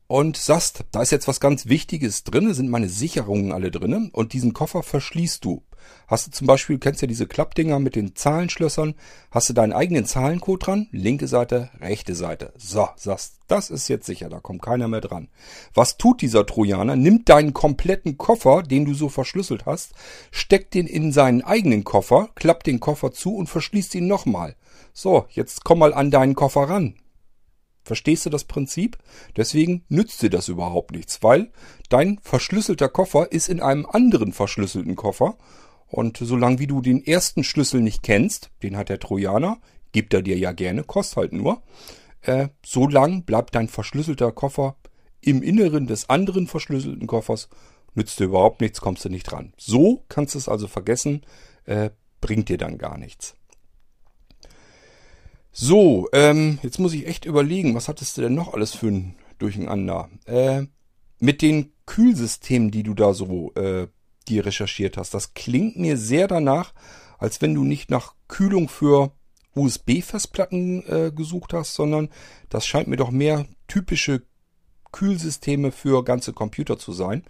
und sagst, da ist jetzt was ganz Wichtiges drin, sind meine Sicherungen alle drin und diesen Koffer verschließt du. Hast du zum Beispiel, kennst ja diese Klappdinger mit den Zahlenschlössern, hast du deinen eigenen Zahlencode dran, linke Seite, rechte Seite. So, sagst, das ist jetzt sicher, da kommt keiner mehr dran. Was tut dieser Trojaner? Nimmt deinen kompletten Koffer, den du so verschlüsselt hast, steckt den in seinen eigenen Koffer, klappt den Koffer zu und verschließt ihn nochmal. So, jetzt komm mal an deinen Koffer ran. Verstehst du das Prinzip? Deswegen nützt dir das überhaupt nichts, weil dein verschlüsselter Koffer ist in einem anderen verschlüsselten Koffer. Und solange wie du den ersten Schlüssel nicht kennst, den hat der Trojaner, gibt er dir ja gerne, kostet halt nur, äh, so lang bleibt dein verschlüsselter Koffer im Inneren des anderen verschlüsselten Koffers, nützt dir überhaupt nichts, kommst du nicht dran. So kannst du es also vergessen, äh, bringt dir dann gar nichts. So, ähm, jetzt muss ich echt überlegen, was hattest du denn noch alles für ein Durcheinander? Äh, mit den Kühlsystemen, die du da so äh, dir recherchiert hast, das klingt mir sehr danach, als wenn du nicht nach Kühlung für USB-Festplatten äh, gesucht hast, sondern das scheint mir doch mehr typische Kühlsysteme für ganze Computer zu sein.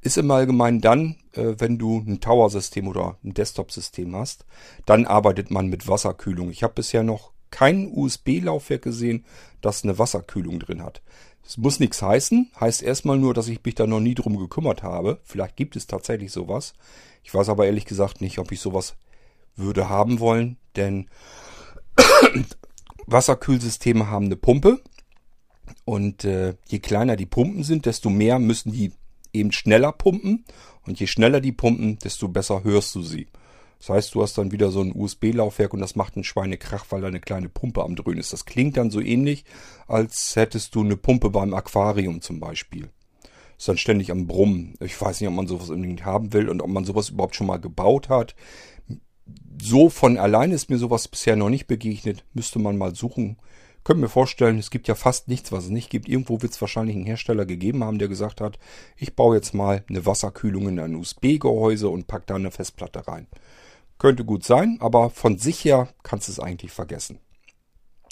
Ist im Allgemeinen dann, äh, wenn du ein Tower-System oder ein Desktop-System hast, dann arbeitet man mit Wasserkühlung. Ich habe bisher noch kein USB-Laufwerk gesehen, das eine Wasserkühlung drin hat. Es muss nichts heißen, heißt erstmal nur, dass ich mich da noch nie drum gekümmert habe. Vielleicht gibt es tatsächlich sowas. Ich weiß aber ehrlich gesagt nicht, ob ich sowas würde haben wollen, denn Wasserkühlsysteme haben eine Pumpe und äh, je kleiner die Pumpen sind, desto mehr müssen die eben schneller pumpen und je schneller die pumpen, desto besser hörst du sie. Das heißt, du hast dann wieder so ein USB-Laufwerk und das macht einen Schweinekrach, weil da eine kleine Pumpe am Dröhnen ist. Das klingt dann so ähnlich, als hättest du eine Pumpe beim Aquarium zum Beispiel. Ist dann ständig am Brummen. Ich weiß nicht, ob man sowas unbedingt haben will und ob man sowas überhaupt schon mal gebaut hat. So von allein ist mir sowas bisher noch nicht begegnet. Müsste man mal suchen. Können mir vorstellen, es gibt ja fast nichts, was es nicht gibt. Irgendwo wird es wahrscheinlich einen Hersteller gegeben haben, der gesagt hat, ich baue jetzt mal eine Wasserkühlung in ein USB-Gehäuse und pack da eine Festplatte rein. Könnte gut sein, aber von sich her kannst du es eigentlich vergessen.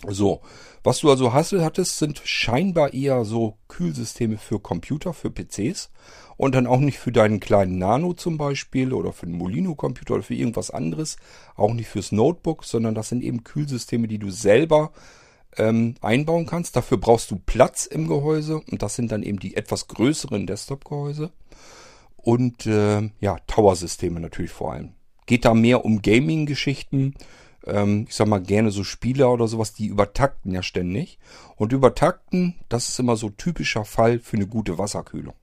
So, was du also hast, hattest, sind scheinbar eher so Kühlsysteme für Computer, für PCs und dann auch nicht für deinen kleinen Nano zum Beispiel oder für den Molino-Computer oder für irgendwas anderes, auch nicht fürs Notebook, sondern das sind eben Kühlsysteme, die du selber ähm, einbauen kannst. Dafür brauchst du Platz im Gehäuse und das sind dann eben die etwas größeren Desktop-Gehäuse und äh, ja, Tower-Systeme natürlich vor allem geht da mehr um Gaming-Geschichten. Ähm, ich sag mal gerne so Spieler oder sowas, die übertakten ja ständig. Und übertakten, das ist immer so typischer Fall für eine gute Wasserkühlung.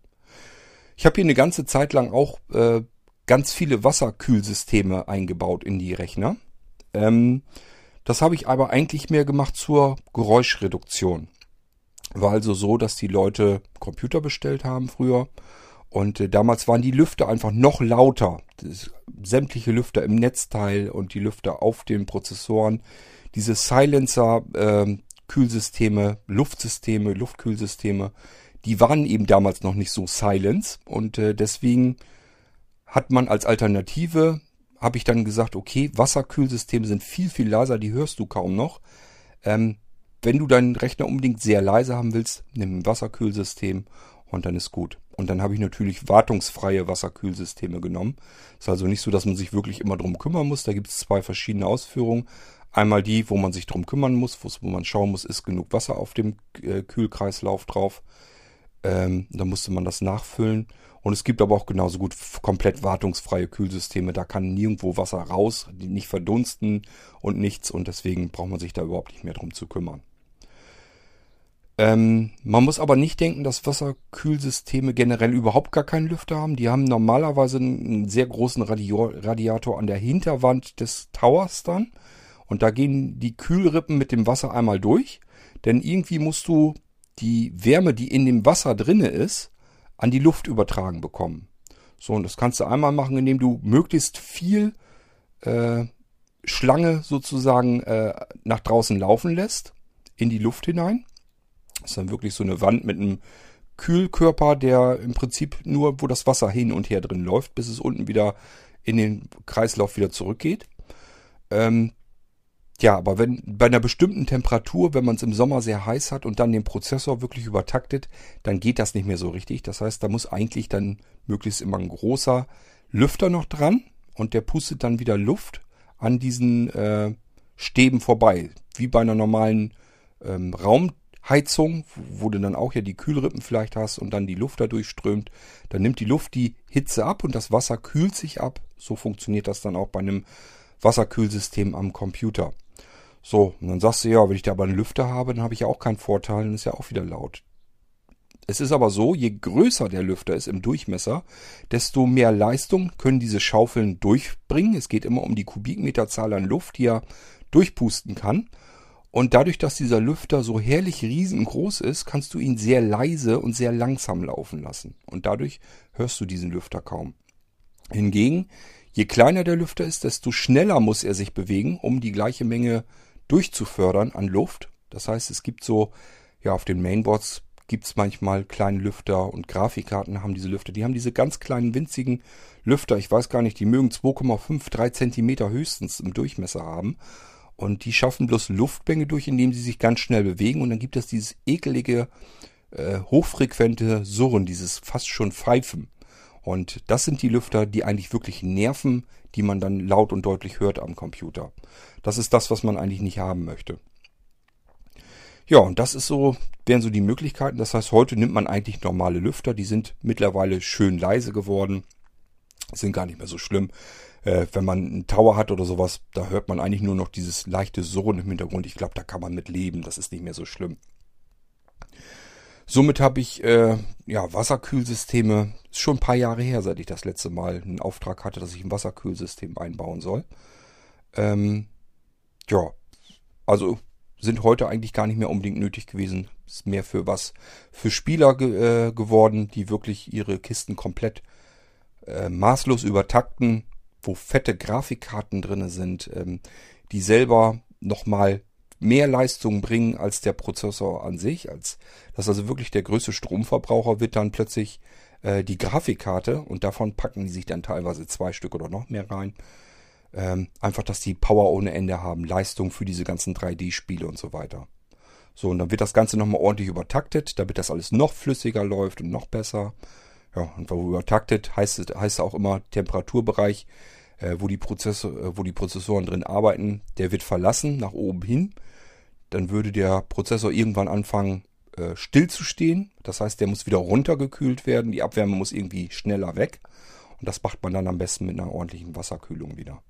Ich habe hier eine ganze Zeit lang auch äh, ganz viele Wasserkühlsysteme eingebaut in die Rechner. Ähm, das habe ich aber eigentlich mehr gemacht zur Geräuschreduktion. War also so, dass die Leute Computer bestellt haben früher und äh, damals waren die Lüfter einfach noch lauter. Das, sämtliche Lüfter im Netzteil und die Lüfter auf den Prozessoren. Diese Silencer, äh, Kühlsysteme, Luftsysteme, Luftkühlsysteme, die waren eben damals noch nicht so silence. Und äh, deswegen hat man als Alternative, habe ich dann gesagt, okay, Wasserkühlsysteme sind viel, viel leiser, die hörst du kaum noch. Ähm, wenn du deinen Rechner unbedingt sehr leise haben willst, nimm ein Wasserkühlsystem und dann ist gut. Und dann habe ich natürlich wartungsfreie Wasserkühlsysteme genommen. Ist also nicht so, dass man sich wirklich immer drum kümmern muss. Da gibt es zwei verschiedene Ausführungen. Einmal die, wo man sich drum kümmern muss, wo man schauen muss, ist genug Wasser auf dem äh, Kühlkreislauf drauf. Ähm, da musste man das nachfüllen. Und es gibt aber auch genauso gut komplett wartungsfreie Kühlsysteme. Da kann nirgendwo Wasser raus, nicht verdunsten und nichts. Und deswegen braucht man sich da überhaupt nicht mehr drum zu kümmern. Ähm, man muss aber nicht denken, dass Wasserkühlsysteme generell überhaupt gar keinen Lüfter haben. Die haben normalerweise einen sehr großen Radio Radiator an der Hinterwand des Towers dann. Und da gehen die Kühlrippen mit dem Wasser einmal durch. Denn irgendwie musst du die Wärme, die in dem Wasser drinne ist, an die Luft übertragen bekommen. So, und das kannst du einmal machen, indem du möglichst viel äh, Schlange sozusagen äh, nach draußen laufen lässt, in die Luft hinein. Das ist dann wirklich so eine Wand mit einem Kühlkörper, der im Prinzip nur, wo das Wasser hin und her drin läuft, bis es unten wieder in den Kreislauf wieder zurückgeht. Ähm, ja, aber wenn bei einer bestimmten Temperatur, wenn man es im Sommer sehr heiß hat und dann den Prozessor wirklich übertaktet, dann geht das nicht mehr so richtig. Das heißt, da muss eigentlich dann möglichst immer ein großer Lüfter noch dran und der pustet dann wieder Luft an diesen äh, Stäben vorbei, wie bei einer normalen ähm, Raum Heizung, wo du dann auch ja die Kühlrippen vielleicht hast und dann die Luft da durchströmt, dann nimmt die Luft die Hitze ab und das Wasser kühlt sich ab. So funktioniert das dann auch bei einem Wasserkühlsystem am Computer. So, und dann sagst du, ja, wenn ich da aber einen Lüfter habe, dann habe ich ja auch keinen Vorteil, dann ist ja auch wieder laut. Es ist aber so, je größer der Lüfter ist im Durchmesser, desto mehr Leistung können diese Schaufeln durchbringen. Es geht immer um die Kubikmeterzahl an Luft, die er durchpusten kann. Und dadurch, dass dieser Lüfter so herrlich riesengroß ist, kannst du ihn sehr leise und sehr langsam laufen lassen. Und dadurch hörst du diesen Lüfter kaum. Hingegen, je kleiner der Lüfter ist, desto schneller muss er sich bewegen, um die gleiche Menge durchzufördern an Luft. Das heißt, es gibt so, ja, auf den Mainboards gibt es manchmal kleine Lüfter und Grafikkarten haben diese Lüfter. Die haben diese ganz kleinen winzigen Lüfter. Ich weiß gar nicht, die mögen 2,5, 3 Zentimeter höchstens im Durchmesser haben. Und die schaffen bloß Luftmenge durch, indem sie sich ganz schnell bewegen. Und dann gibt es dieses ekelige, äh, hochfrequente Surren, dieses fast schon Pfeifen. Und das sind die Lüfter, die eigentlich wirklich nerven, die man dann laut und deutlich hört am Computer. Das ist das, was man eigentlich nicht haben möchte. Ja, und das ist so, wären so die Möglichkeiten. Das heißt, heute nimmt man eigentlich normale Lüfter. Die sind mittlerweile schön leise geworden. Sind gar nicht mehr so schlimm. Äh, wenn man einen Tower hat oder sowas, da hört man eigentlich nur noch dieses leichte Surren im Hintergrund. Ich glaube, da kann man mit leben. Das ist nicht mehr so schlimm. Somit habe ich äh, ja Wasserkühlsysteme. Ist schon ein paar Jahre her, seit ich das letzte Mal einen Auftrag hatte, dass ich ein Wasserkühlsystem einbauen soll. Ähm, ja, also sind heute eigentlich gar nicht mehr unbedingt nötig gewesen. Ist mehr für was für Spieler ge äh, geworden, die wirklich ihre Kisten komplett äh, maßlos übertakten, wo fette Grafikkarten drinne sind, ähm, die selber nochmal mehr Leistung bringen als der Prozessor an sich. Als das also wirklich der größte Stromverbraucher wird dann plötzlich äh, die Grafikkarte und davon packen die sich dann teilweise zwei Stück oder noch mehr rein. Ähm, einfach, dass die Power ohne Ende haben, Leistung für diese ganzen 3D-Spiele und so weiter. So, und dann wird das Ganze nochmal ordentlich übertaktet, damit das alles noch flüssiger läuft und noch besser. Ja, und wo übertaktet heißt es heißt auch immer Temperaturbereich, äh, wo, die Prozessor, äh, wo die Prozessoren drin arbeiten, der wird verlassen nach oben hin. Dann würde der Prozessor irgendwann anfangen äh, stillzustehen. Das heißt, der muss wieder runtergekühlt werden. Die Abwärme muss irgendwie schneller weg. Und das macht man dann am besten mit einer ordentlichen Wasserkühlung wieder.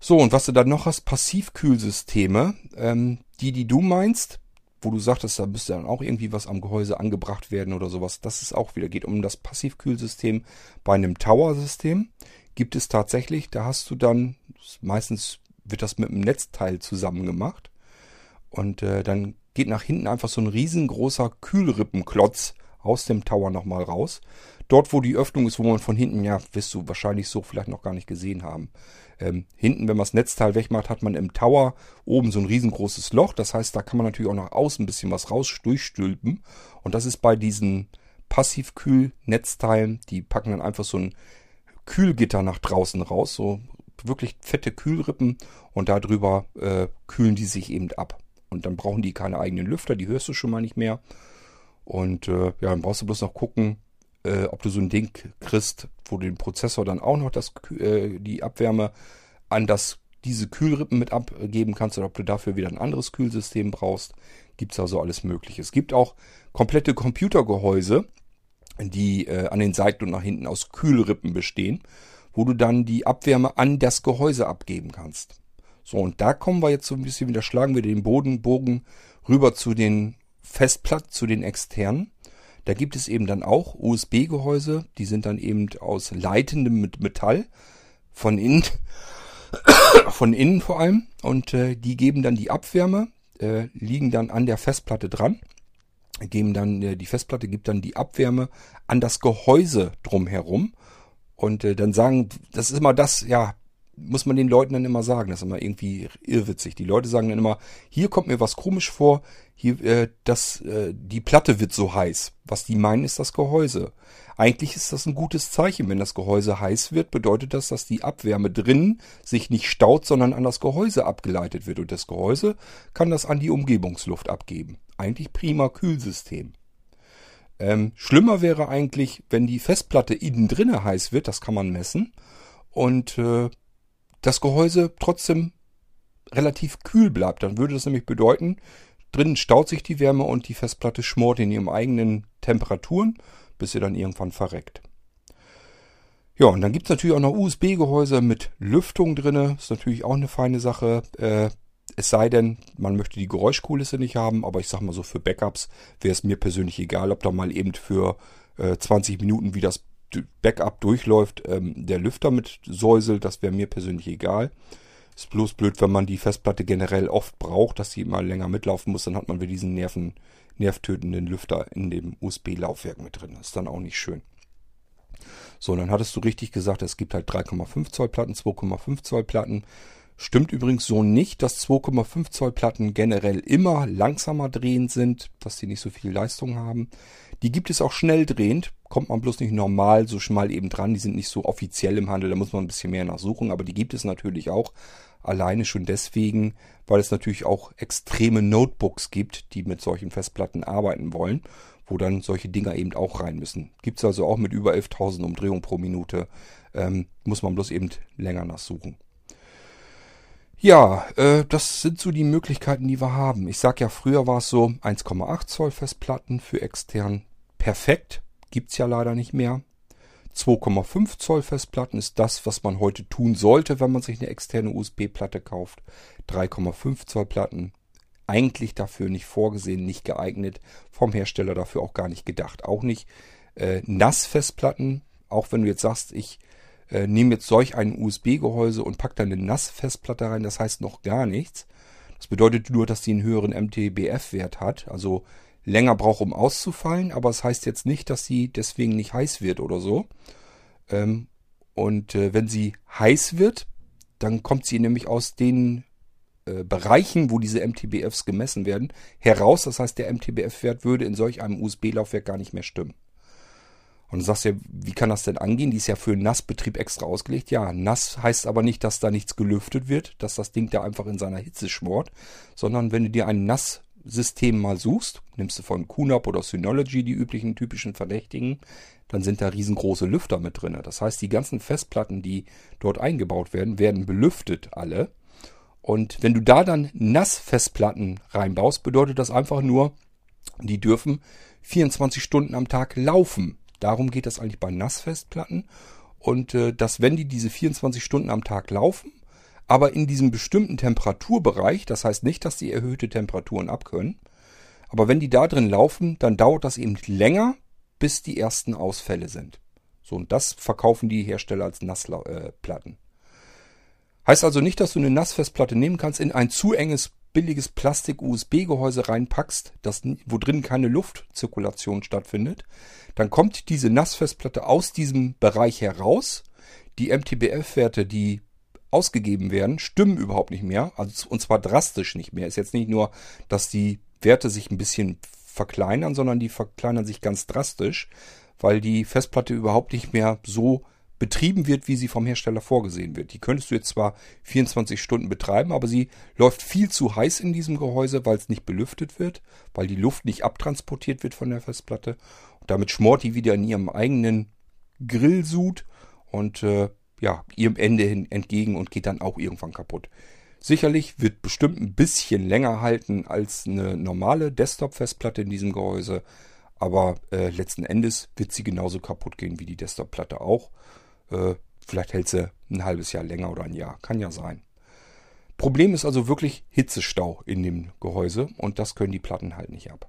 So, und was du dann noch hast, Passivkühlsysteme, ähm, die, die du meinst, wo du sagtest, da müsste dann auch irgendwie was am Gehäuse angebracht werden oder sowas. Das ist auch wieder, geht um das Passivkühlsystem. Bei einem Tower-System gibt es tatsächlich, da hast du dann, meistens wird das mit einem Netzteil zusammen gemacht. Und äh, dann geht nach hinten einfach so ein riesengroßer Kühlrippenklotz aus dem Tower nochmal raus. Dort, wo die Öffnung ist, wo man von hinten, ja, wirst du wahrscheinlich so vielleicht noch gar nicht gesehen haben. Ähm, hinten, wenn man das Netzteil wegmacht, hat man im Tower oben so ein riesengroßes Loch. Das heißt, da kann man natürlich auch nach außen ein bisschen was raus durchstülpen. Und das ist bei diesen Passivkühl-Netzteilen, die packen dann einfach so ein Kühlgitter nach draußen raus, so wirklich fette Kühlrippen und darüber äh, kühlen die sich eben ab. Und dann brauchen die keine eigenen Lüfter, die hörst du schon mal nicht mehr. Und äh, ja, dann brauchst du bloß noch gucken, äh, ob du so ein Ding kriegst, wo du den Prozessor dann auch noch das, äh, die Abwärme an das, diese Kühlrippen mit abgeben kannst oder ob du dafür wieder ein anderes Kühlsystem brauchst. Gibt es also alles Mögliche. Es gibt auch komplette Computergehäuse, die äh, an den Seiten und nach hinten aus Kühlrippen bestehen, wo du dann die Abwärme an das Gehäuse abgeben kannst. So, und da kommen wir jetzt so ein bisschen wieder, schlagen wir den Bodenbogen rüber zu den Festplatten, zu den externen. Da gibt es eben dann auch USB-Gehäuse, die sind dann eben aus leitendem Metall von innen, von innen vor allem. Und äh, die geben dann die Abwärme, äh, liegen dann an der Festplatte dran, geben dann äh, die Festplatte gibt dann die Abwärme an das Gehäuse drumherum. Und äh, dann sagen, das ist immer das, ja, muss man den Leuten dann immer sagen. Das ist immer irgendwie irrwitzig. Die Leute sagen dann immer, hier kommt mir was komisch vor, hier, äh, das, äh, die Platte wird so heiß. Was die meinen, ist das Gehäuse. Eigentlich ist das ein gutes Zeichen. Wenn das Gehäuse heiß wird, bedeutet das, dass die Abwärme drinnen sich nicht staut, sondern an das Gehäuse abgeleitet wird. Und das Gehäuse kann das an die Umgebungsluft abgeben. Eigentlich prima Kühlsystem. Ähm, schlimmer wäre eigentlich, wenn die Festplatte innen drinne heiß wird, das kann man messen. Und äh, das Gehäuse trotzdem relativ kühl bleibt. Dann würde das nämlich bedeuten, drinnen staut sich die Wärme und die Festplatte schmort in ihren eigenen Temperaturen, bis sie dann irgendwann verreckt. Ja, und dann gibt es natürlich auch noch USB-Gehäuse mit Lüftung drinne. Ist natürlich auch eine feine Sache. Äh, es sei denn, man möchte die Geräuschkulisse nicht haben, aber ich sag mal so, für Backups wäre es mir persönlich egal, ob da mal eben für äh, 20 Minuten, wie das Backup durchläuft, ähm, der Lüfter mit säuselt, das wäre mir persönlich egal. Ist bloß blöd, wenn man die Festplatte generell oft braucht, dass sie mal länger mitlaufen muss, dann hat man wieder diesen Nerven, nervtötenden Lüfter in dem USB-Laufwerk mit drin. Das ist dann auch nicht schön. So, dann hattest du richtig gesagt, es gibt halt 3,5 Zoll Platten, 2,5 Zoll Platten. Stimmt übrigens so nicht, dass 2,5 Zoll Platten generell immer langsamer drehend sind, dass sie nicht so viel Leistung haben. Die gibt es auch schnell drehend, kommt man bloß nicht normal so schmal eben dran. Die sind nicht so offiziell im Handel, da muss man ein bisschen mehr nachsuchen, aber die gibt es natürlich auch. Alleine schon deswegen, weil es natürlich auch extreme Notebooks gibt, die mit solchen Festplatten arbeiten wollen, wo dann solche Dinger eben auch rein müssen. Gibt es also auch mit über 11.000 Umdrehungen pro Minute, ähm, muss man bloß eben länger nachsuchen. Ja, äh, das sind so die Möglichkeiten, die wir haben. Ich sag ja, früher war es so 1,8 Zoll Festplatten für extern. Perfekt, gibt's ja leider nicht mehr. 2,5 Zoll Festplatten ist das, was man heute tun sollte, wenn man sich eine externe USB-Platte kauft. 3,5 Zoll Platten eigentlich dafür nicht vorgesehen, nicht geeignet, vom Hersteller dafür auch gar nicht gedacht. Auch nicht äh, NAS-Festplatten, auch wenn du jetzt sagst, ich äh, nehme jetzt solch ein USB-Gehäuse und packe da eine NAS-Festplatte rein, das heißt noch gar nichts. Das bedeutet nur, dass die einen höheren MTBF-Wert hat, also länger braucht, um auszufallen, aber es das heißt jetzt nicht, dass sie deswegen nicht heiß wird oder so. Ähm, und äh, wenn sie heiß wird, dann kommt sie nämlich aus den äh, Bereichen, wo diese MTBFs gemessen werden, heraus. Das heißt, der MTBF-Wert würde in solch einem USB-Laufwerk gar nicht mehr stimmen. Und du sagst ja, wie kann das denn angehen? Die ist ja für einen Nassbetrieb extra ausgelegt. Ja, nass heißt aber nicht, dass da nichts gelüftet wird, dass das Ding da einfach in seiner Hitze schmort, sondern wenn du dir ein Nasssystem mal suchst, nimmst du von QNAP oder Synology die üblichen typischen Verdächtigen, dann sind da riesengroße Lüfter mit drin. Das heißt, die ganzen Festplatten, die dort eingebaut werden, werden belüftet alle. Und wenn du da dann Nassfestplatten reinbaust, bedeutet das einfach nur, die dürfen 24 Stunden am Tag laufen. Darum geht das eigentlich bei Nassfestplatten. Und äh, dass wenn die diese 24 Stunden am Tag laufen, aber in diesem bestimmten Temperaturbereich, das heißt nicht, dass die erhöhte Temperaturen abkönnen, aber wenn die da drin laufen, dann dauert das eben länger, bis die ersten Ausfälle sind. So, und das verkaufen die Hersteller als Nassplatten. Äh, Heißt also nicht, dass du eine Nassfestplatte nehmen kannst, in ein zu enges, billiges Plastik-USB-Gehäuse reinpackst, das, wo drin keine Luftzirkulation stattfindet. Dann kommt diese Nassfestplatte aus diesem Bereich heraus. Die MTBF-Werte, die ausgegeben werden, stimmen überhaupt nicht mehr. Also, und zwar drastisch nicht mehr. Ist jetzt nicht nur, dass die Werte sich ein bisschen verkleinern, sondern die verkleinern sich ganz drastisch, weil die Festplatte überhaupt nicht mehr so betrieben wird, wie sie vom Hersteller vorgesehen wird. Die könntest du jetzt zwar 24 Stunden betreiben, aber sie läuft viel zu heiß in diesem Gehäuse, weil es nicht belüftet wird, weil die Luft nicht abtransportiert wird von der Festplatte. Und damit schmort die wieder in ihrem eigenen Grillsud und äh, ja, ihrem Ende hin entgegen und geht dann auch irgendwann kaputt. Sicherlich wird bestimmt ein bisschen länger halten als eine normale Desktop-Festplatte in diesem Gehäuse, aber äh, letzten Endes wird sie genauso kaputt gehen wie die Desktop-Platte auch. Äh, vielleicht hält sie ein halbes Jahr länger oder ein Jahr. Kann ja sein. Problem ist also wirklich Hitzestau in dem Gehäuse und das können die Platten halt nicht ab.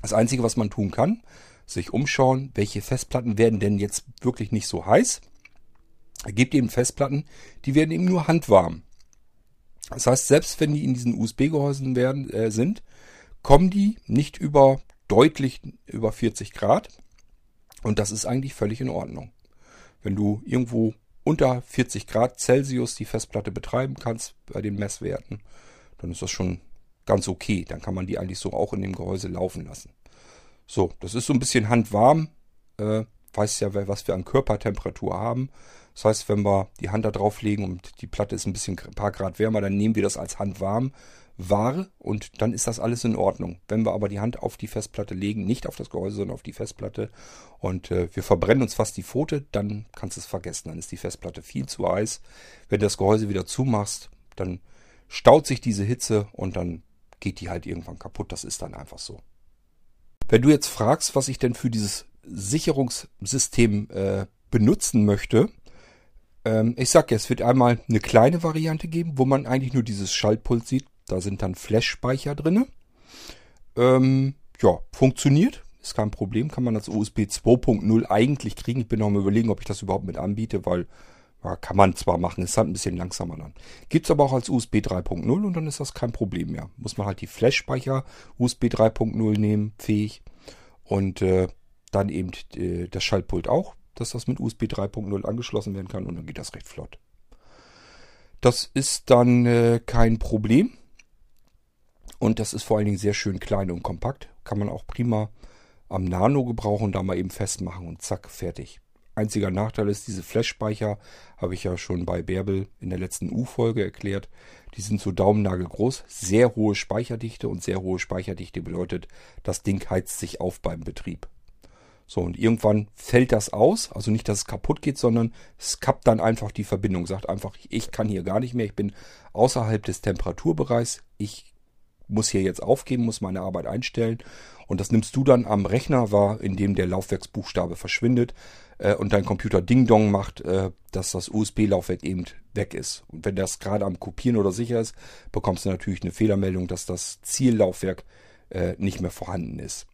Das Einzige, was man tun kann, sich umschauen, welche Festplatten werden denn jetzt wirklich nicht so heiß. Er gibt eben Festplatten, die werden eben nur handwarm. Das heißt, selbst wenn die in diesen USB-Gehäusen äh, sind, kommen die nicht über deutlich über 40 Grad. Und das ist eigentlich völlig in Ordnung. Wenn du irgendwo unter 40 Grad Celsius die Festplatte betreiben kannst bei den Messwerten, dann ist das schon ganz okay. Dann kann man die eigentlich so auch in dem Gehäuse laufen lassen. So, das ist so ein bisschen handwarm. Äh, weiß ja, was wir an Körpertemperatur haben. Das heißt, wenn wir die Hand da drauf legen und die Platte ist ein bisschen ein paar Grad wärmer, dann nehmen wir das als handwarm war und dann ist das alles in Ordnung. Wenn wir aber die Hand auf die Festplatte legen, nicht auf das Gehäuse, sondern auf die Festplatte und äh, wir verbrennen uns fast die Pfote, dann kannst du es vergessen. Dann ist die Festplatte viel zu heiß. Wenn du das Gehäuse wieder zumachst, dann staut sich diese Hitze und dann geht die halt irgendwann kaputt. Das ist dann einfach so. Wenn du jetzt fragst, was ich denn für dieses Sicherungssystem äh, benutzen möchte, Ähm, ich sag ja, es wird einmal eine kleine Variante geben, wo man eigentlich nur dieses Schaltpult sieht. Da sind dann Flash-Speicher drinne. Ähm, ja, funktioniert. Ist kein Problem. Kann man als USB 2.0 eigentlich kriegen. Ich bin noch mal überlegen, ob ich das überhaupt mit anbiete, weil ja, kann man zwar machen, ist halt ein bisschen langsamer dann. Gibt's aber auch als USB 3.0 und dann ist das kein Problem mehr. Muss man halt die Flash-Speicher USB 3.0 nehmen, fähig. Und äh, dann eben äh, das Schaltpult auch, dass das mit USB 3.0 angeschlossen werden kann und dann geht das recht flott. Das ist dann äh, kein Problem. Und das ist vor allen Dingen sehr schön klein und kompakt. Kann man auch prima am Nano gebrauchen, da mal eben festmachen und zack, fertig. Einziger Nachteil ist, diese Flash-Speicher, habe ich ja schon bei Bärbel in der letzten U-Folge erklärt, die sind so daumennagelgroß, sehr hohe Speicherdichte und sehr hohe Speicherdichte bedeutet, das Ding heizt sich auf beim Betrieb. So, und irgendwann fällt das aus, also nicht, dass es kaputt geht, sondern es kappt dann einfach die Verbindung, sagt einfach, ich kann hier gar nicht mehr, ich bin außerhalb des Temperaturbereichs, ich muss hier jetzt aufgeben, muss meine Arbeit einstellen und das nimmst du dann am Rechner wahr, indem der Laufwerksbuchstabe verschwindet äh, und dein Computer Ding-Dong macht, äh, dass das USB-Laufwerk eben weg ist. Und wenn das gerade am Kopieren oder sicher ist, bekommst du natürlich eine Fehlermeldung, dass das Ziellaufwerk äh, nicht mehr vorhanden ist.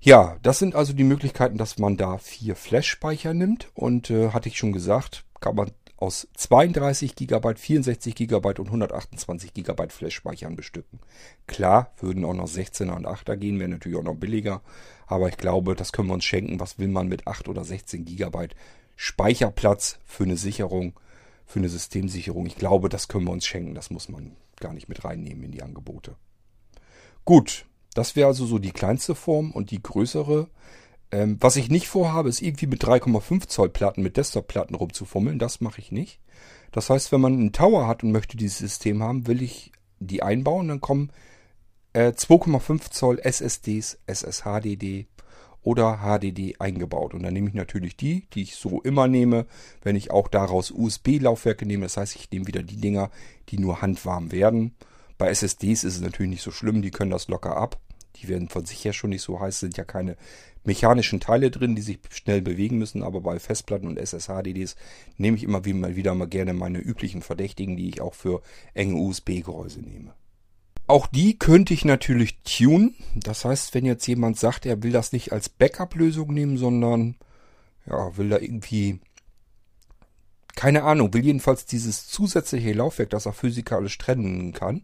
Ja, das sind also die Möglichkeiten, dass man da vier Flash-Speicher nimmt. Und äh, hatte ich schon gesagt, kann man aus 32 GB, 64 GB und 128 GB Flash-Speichern bestücken. Klar, würden auch noch 16er und 8er gehen, wäre natürlich auch noch billiger. Aber ich glaube, das können wir uns schenken. Was will man mit 8 oder 16 GB Speicherplatz für eine Sicherung, für eine Systemsicherung? Ich glaube, das können wir uns schenken. Das muss man gar nicht mit reinnehmen in die Angebote. Gut, das wäre also so die kleinste Form und die größere. Ähm, was ich nicht vorhabe, ist irgendwie mit 3,5 Zoll Platten, mit Desktop-Platten rumzufummeln. Das mache ich nicht. Das heißt, wenn man einen Tower hat und möchte dieses System haben, will ich die einbauen. Dann kommen äh, 2,5 Zoll SSDs, SSHDD oder HDD eingebaut. Und dann nehme ich natürlich die, die ich so immer nehme, wenn ich auch daraus USB-Laufwerke nehme. Das heißt, ich nehme wieder die Dinger, die nur handwarm werden. Bei SSDs ist es natürlich nicht so schlimm, die können das locker ab. Die werden von sich her schon nicht so heiß, sind ja keine mechanischen Teile drin, die sich schnell bewegen müssen, aber bei Festplatten und SSHDDs nehme ich immer wieder mal gerne meine üblichen Verdächtigen, die ich auch für enge USB-Gehäuse nehme. Auch die könnte ich natürlich tunen. Das heißt, wenn jetzt jemand sagt, er will das nicht als Backup-Lösung nehmen, sondern ja, will da irgendwie keine Ahnung, will jedenfalls dieses zusätzliche Laufwerk, das er physikalisch trennen kann,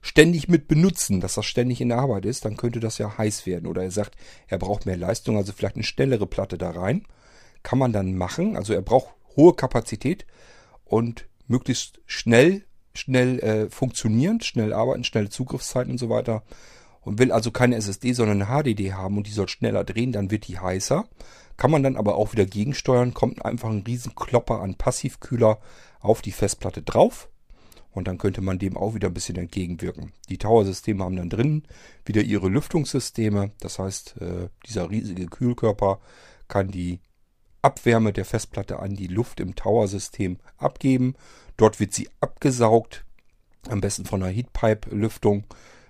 ständig mit benutzen, dass das ständig in der Arbeit ist, dann könnte das ja heiß werden. Oder er sagt, er braucht mehr Leistung, also vielleicht eine schnellere Platte da rein. Kann man dann machen. Also er braucht hohe Kapazität und möglichst schnell schnell äh, funktionierend, schnell arbeiten, schnelle Zugriffszeiten und so weiter. Und will also keine SSD, sondern eine HDD haben und die soll schneller drehen, dann wird die heißer. Kann man dann aber auch wieder gegensteuern, kommt einfach ein riesen Klopper an Passivkühler auf die Festplatte drauf. Und dann könnte man dem auch wieder ein bisschen entgegenwirken. Die Tower-Systeme haben dann drin wieder ihre Lüftungssysteme. Das heißt, äh, dieser riesige Kühlkörper kann die Abwärme der Festplatte an die Luft im Tower-System abgeben. Dort wird sie abgesaugt, am besten von einer Heatpipe-Lüftung.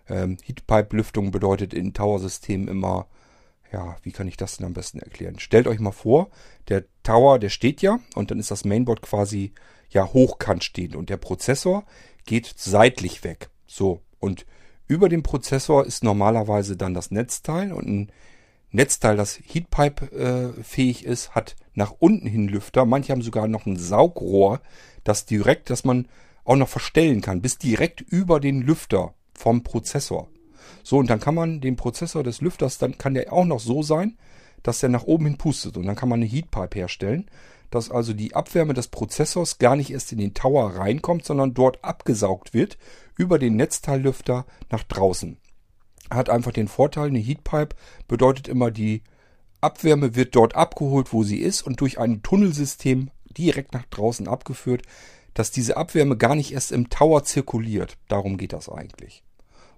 Ähm, Heatpipe-Lüftung bedeutet in Tower-Systemen immer, ja, wie kann ich das denn am besten erklären? Stellt euch mal vor, der Tower, der steht ja und dann ist das Mainboard quasi ja hochkant stehend und der Prozessor geht seitlich weg. So, und über dem Prozessor ist normalerweise dann das Netzteil und ein Netzteil, das Heatpipe äh, fähig ist, hat nach unten hin Lüfter. Manche haben sogar noch ein Saugrohr, das direkt, das man auch noch verstellen kann, bis direkt über den Lüfter vom Prozessor. So, und dann kann man den Prozessor des Lüfters, dann kann der auch noch so sein, dass der nach oben hin pustet. Und dann kann man eine Heatpipe herstellen, dass also die Abwärme des Prozessors gar nicht erst in den Tower reinkommt, sondern dort abgesaugt wird über den Netzteillüfter nach draußen hat einfach den Vorteil, eine Heatpipe bedeutet immer, die Abwärme wird dort abgeholt, wo sie ist und durch ein Tunnelsystem direkt nach draußen abgeführt, dass diese Abwärme gar nicht erst im Tower zirkuliert. Darum geht das eigentlich.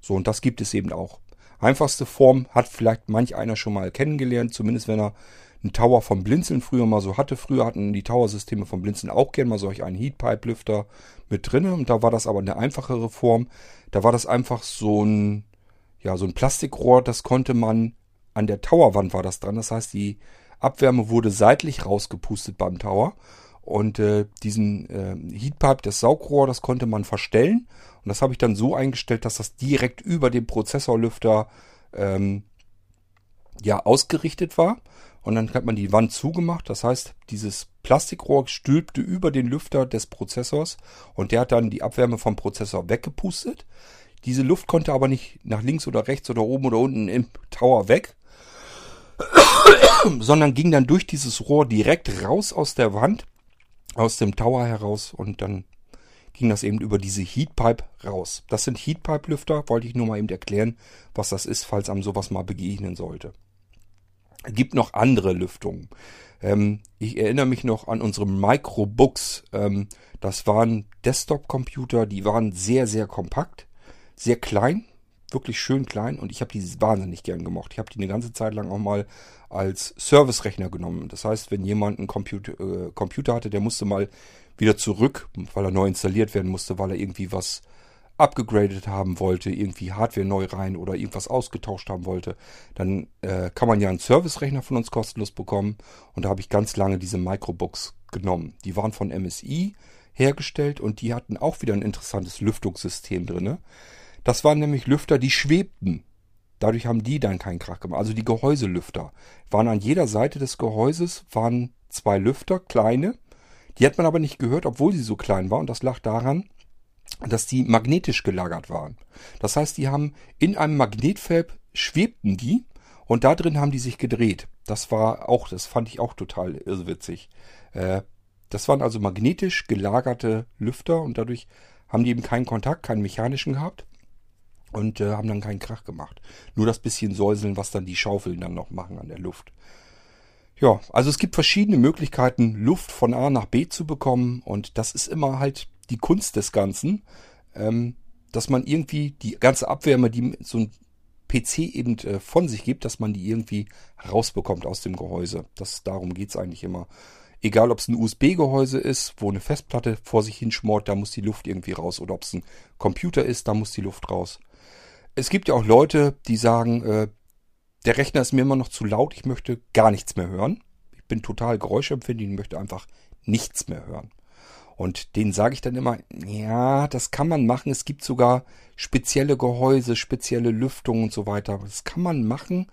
So, und das gibt es eben auch. Einfachste Form hat vielleicht manch einer schon mal kennengelernt, zumindest wenn er einen Tower vom Blinzeln früher mal so hatte. Früher hatten die Tower-Systeme vom Blinzeln auch gerne mal solch einen Heatpipe-Lüfter mit drinne und da war das aber eine einfachere Form. Da war das einfach so ein ja, so ein Plastikrohr, das konnte man an der Towerwand war das dran. Das heißt, die Abwärme wurde seitlich rausgepustet beim Tower Und äh, diesen äh, Heatpipe, das Saugrohr, das konnte man verstellen. Und das habe ich dann so eingestellt, dass das direkt über dem Prozessorlüfter ähm, ja ausgerichtet war. Und dann hat man die Wand zugemacht. Das heißt, dieses Plastikrohr stülpte über den Lüfter des Prozessors und der hat dann die Abwärme vom Prozessor weggepustet. Diese Luft konnte aber nicht nach links oder rechts oder oben oder unten im Tower weg, sondern ging dann durch dieses Rohr direkt raus aus der Wand, aus dem Tower heraus und dann ging das eben über diese Heatpipe raus. Das sind Heatpipe-Lüfter, wollte ich nur mal eben erklären, was das ist, falls einem sowas mal begegnen sollte. Gibt noch andere Lüftungen. Ähm, ich erinnere mich noch an unsere Microbooks. Ähm, das waren Desktop-Computer, die waren sehr, sehr kompakt, sehr klein, wirklich schön klein und ich habe die wahnsinnig gern gemocht. Ich habe die eine ganze Zeit lang auch mal als Service-Rechner genommen. Das heißt, wenn jemand einen Computer, äh, Computer hatte, der musste mal wieder zurück, weil er neu installiert werden musste, weil er irgendwie was abgegradet haben wollte, irgendwie Hardware neu rein oder irgendwas ausgetauscht haben wollte, dann äh, kann man ja einen Service-Rechner von uns kostenlos bekommen. Und da habe ich ganz lange diese Microbooks genommen. Die waren von MSI hergestellt und die hatten auch wieder ein interessantes Lüftungssystem drin. Das waren nämlich Lüfter, die schwebten. Dadurch haben die dann keinen Krach gemacht. Also die Gehäuselüfter waren an jeder Seite des Gehäuses waren zwei Lüfter, kleine. Die hat man aber nicht gehört, obwohl sie so klein war. Und das lag daran, dass die magnetisch gelagert waren. Das heißt, die haben in einem Magnetfeld schwebten die und da drin haben die sich gedreht. Das war auch, das fand ich auch total irrwitzig. Äh, das waren also magnetisch gelagerte Lüfter und dadurch haben die eben keinen Kontakt, keinen mechanischen gehabt und äh, haben dann keinen Krach gemacht. Nur das bisschen Säuseln, was dann die Schaufeln dann noch machen an der Luft. Ja, also es gibt verschiedene Möglichkeiten, Luft von A nach B zu bekommen und das ist immer halt die Kunst des Ganzen, ähm, dass man irgendwie die ganze Abwärme, die so ein PC eben äh, von sich gibt, dass man die irgendwie rausbekommt aus dem Gehäuse. Das, darum geht's eigentlich immer. Egal, ob es ein USB-Gehäuse ist, wo eine Festplatte vor sich hinschmort, da muss die Luft irgendwie raus. Oder ob es ein Computer ist, da muss die Luft raus. Es gibt ja auch Leute, die sagen, äh, der Rechner ist mir immer noch zu laut, ich möchte gar nichts mehr hören. Ich bin total geräuschempfindlich und möchte einfach nichts mehr hören. Und denen sage ich dann immer, ja, das kann man machen. Es gibt sogar spezielle Gehäuse, spezielle Lüftungen und so weiter. Das kann man machen,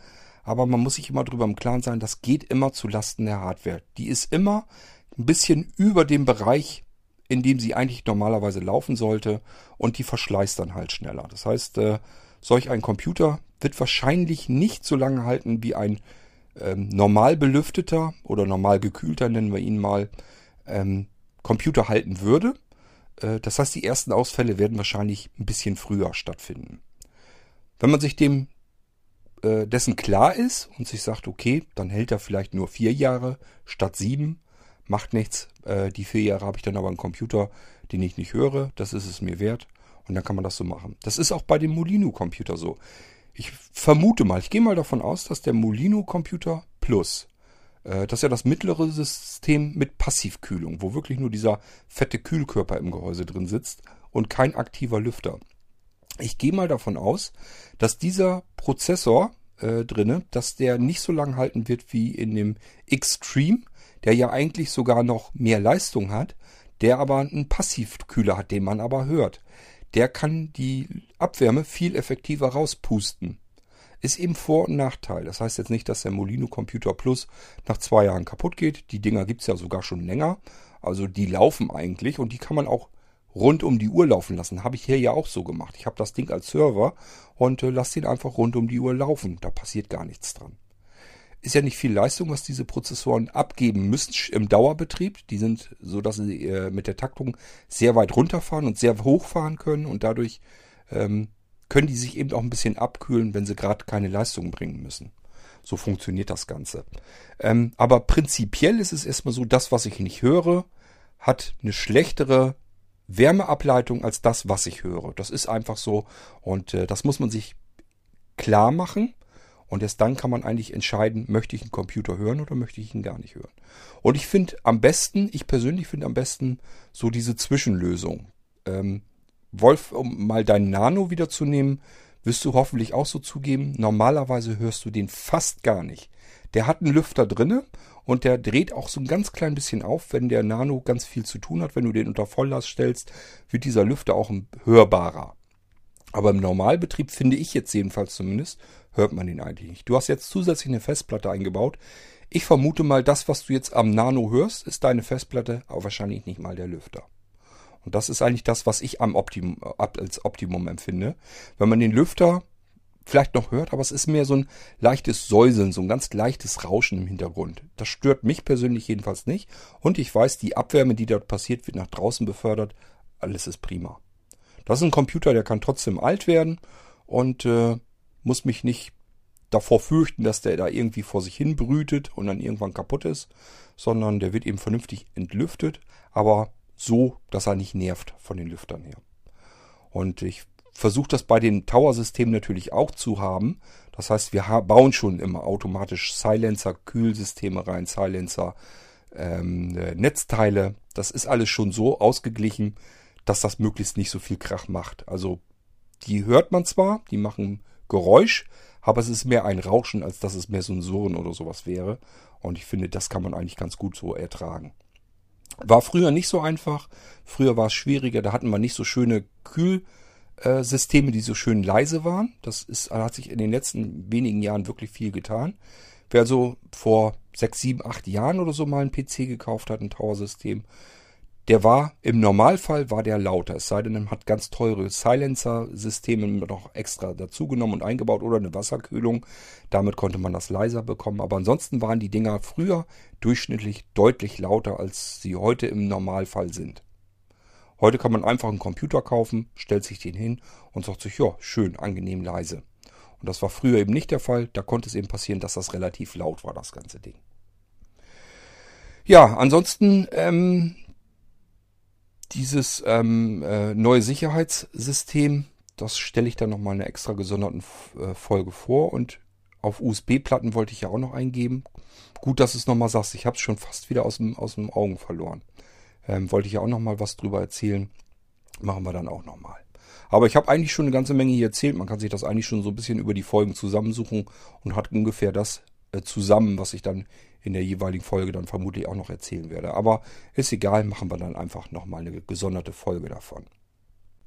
aber man muss sich immer drüber im Klaren sein, das geht immer zu Lasten der Hardware. Die ist immer ein bisschen über dem Bereich, in dem sie eigentlich normalerweise laufen sollte und die verschleißt dann halt schneller. Das heißt, äh, solch ein Computer wird wahrscheinlich nicht so lange halten wie ein ähm, normal belüfteter oder normal gekühlter, nennen wir ihn mal, ähm, Computer halten würde. Äh, das heißt, die ersten Ausfälle werden wahrscheinlich ein bisschen früher stattfinden. Wenn man sich dem äh, dessen klar ist und sich sagt, okay, dann hält er vielleicht nur vier Jahre statt sieben, macht nichts. Äh, die vier Jahre habe ich dann aber einen Computer, den ich nicht höre. Das ist es mir wert. Und dann kann man das so machen. Das ist auch bei dem Molino-Computer so. Ich vermute mal, ich gehe mal davon aus, dass der Molino-Computer Plus das ist ja das mittlere System mit Passivkühlung, wo wirklich nur dieser fette Kühlkörper im Gehäuse drin sitzt und kein aktiver Lüfter. Ich gehe mal davon aus, dass dieser Prozessor äh, drinne, dass der nicht so lang halten wird wie in dem Extreme, der ja eigentlich sogar noch mehr Leistung hat, der aber einen Passivkühler hat, den man aber hört. Der kann die Abwärme viel effektiver rauspusten. Ist eben Vor- und Nachteil. Das heißt jetzt nicht, dass der Molino Computer Plus nach zwei Jahren kaputt geht. Die Dinger gibt's ja sogar schon länger. Also die laufen eigentlich und die kann man auch rund um die Uhr laufen lassen. Habe ich hier ja auch so gemacht. Ich habe das Ding als Server und äh, lasse den einfach rund um die Uhr laufen. Da passiert gar nichts dran. Ist ja nicht viel Leistung, was diese Prozessoren abgeben müssen im Dauerbetrieb. Die sind so, dass sie äh, mit der Taktung sehr weit runterfahren und sehr hochfahren können und dadurch ähm, können die sich eben auch ein bisschen abkühlen, wenn sie gerade keine Leistung bringen müssen. So funktioniert das Ganze. Ähm, aber prinzipiell ist es erstmal so, das, was ich nicht höre, hat eine schlechtere Wärmeableitung als das, was ich höre. Das ist einfach so und äh, das muss man sich klar machen. Und erst dann kann man eigentlich entscheiden, möchte ich einen Computer hören oder möchte ich ihn gar nicht hören. Und ich finde am besten, ich persönlich finde am besten so diese Zwischenlösung. Ähm, Wolf, um mal deinen Nano wiederzunehmen, wirst du hoffentlich auch so zugeben, normalerweise hörst du den fast gar nicht. Der hat einen Lüfter drinne und der dreht auch so ein ganz klein bisschen auf, wenn der Nano ganz viel zu tun hat. Wenn du den unter Volllast stellst, wird dieser Lüfter auch hörbarer. Aber im Normalbetrieb finde ich jetzt jedenfalls zumindest, hört man den eigentlich nicht. Du hast jetzt zusätzlich eine Festplatte eingebaut. Ich vermute mal, das, was du jetzt am Nano hörst, ist deine Festplatte, aber wahrscheinlich nicht mal der Lüfter. Und das ist eigentlich das, was ich am Optimum, als Optimum empfinde. Wenn man den Lüfter vielleicht noch hört, aber es ist mehr so ein leichtes Säuseln, so ein ganz leichtes Rauschen im Hintergrund. Das stört mich persönlich jedenfalls nicht. Und ich weiß, die Abwärme, die dort passiert, wird nach draußen befördert. Alles ist prima. Das ist ein Computer, der kann trotzdem alt werden und äh, muss mich nicht davor fürchten, dass der da irgendwie vor sich hin brütet und dann irgendwann kaputt ist, sondern der wird eben vernünftig entlüftet, aber so, dass er nicht nervt von den Lüftern her. Und ich versuche das bei den Tower-Systemen natürlich auch zu haben. Das heißt, wir bauen schon immer automatisch Silencer, Kühlsysteme rein, Silencer, ähm, äh, Netzteile. Das ist alles schon so ausgeglichen, dass das möglichst nicht so viel Krach macht. Also die hört man zwar, die machen Geräusch, aber es ist mehr ein Rauschen, als dass es mehr so ein Surren oder sowas wäre. Und ich finde, das kann man eigentlich ganz gut so ertragen. War früher nicht so einfach. Früher war es schwieriger. Da hatten wir nicht so schöne Kühlsysteme, die so schön leise waren. Das ist, hat sich in den letzten wenigen Jahren wirklich viel getan. Wer also vor sechs, sieben, acht Jahren oder so mal einen PC gekauft hat, ein Tower-System, der war, im Normalfall war der lauter. Es sei denn, man hat ganz teure Silencer-Systeme noch extra dazugenommen und eingebaut oder eine Wasserkühlung. Damit konnte man das leiser bekommen. Aber ansonsten waren die Dinger früher durchschnittlich deutlich lauter, als sie heute im Normalfall sind. Heute kann man einfach einen Computer kaufen, stellt sich den hin und sagt sich, ja, schön, angenehm leise. Und das war früher eben nicht der Fall. Da konnte es eben passieren, dass das relativ laut war, das ganze Ding. Ja, ansonsten ähm, dieses ähm, äh, neue Sicherheitssystem, das stelle ich dann nochmal in einer extra gesonderten äh, Folge vor. Und auf USB-Platten wollte ich ja auch noch eingeben. Gut, dass du es nochmal sagst. Ich habe es schon fast wieder aus dem, aus dem Augen verloren. Ähm, wollte ich ja auch nochmal was drüber erzählen. Machen wir dann auch nochmal. Aber ich habe eigentlich schon eine ganze Menge hier erzählt. Man kann sich das eigentlich schon so ein bisschen über die Folgen zusammensuchen und hat ungefähr das äh, zusammen, was ich dann in der jeweiligen Folge dann vermutlich auch noch erzählen werde. Aber ist egal, machen wir dann einfach nochmal eine gesonderte Folge davon.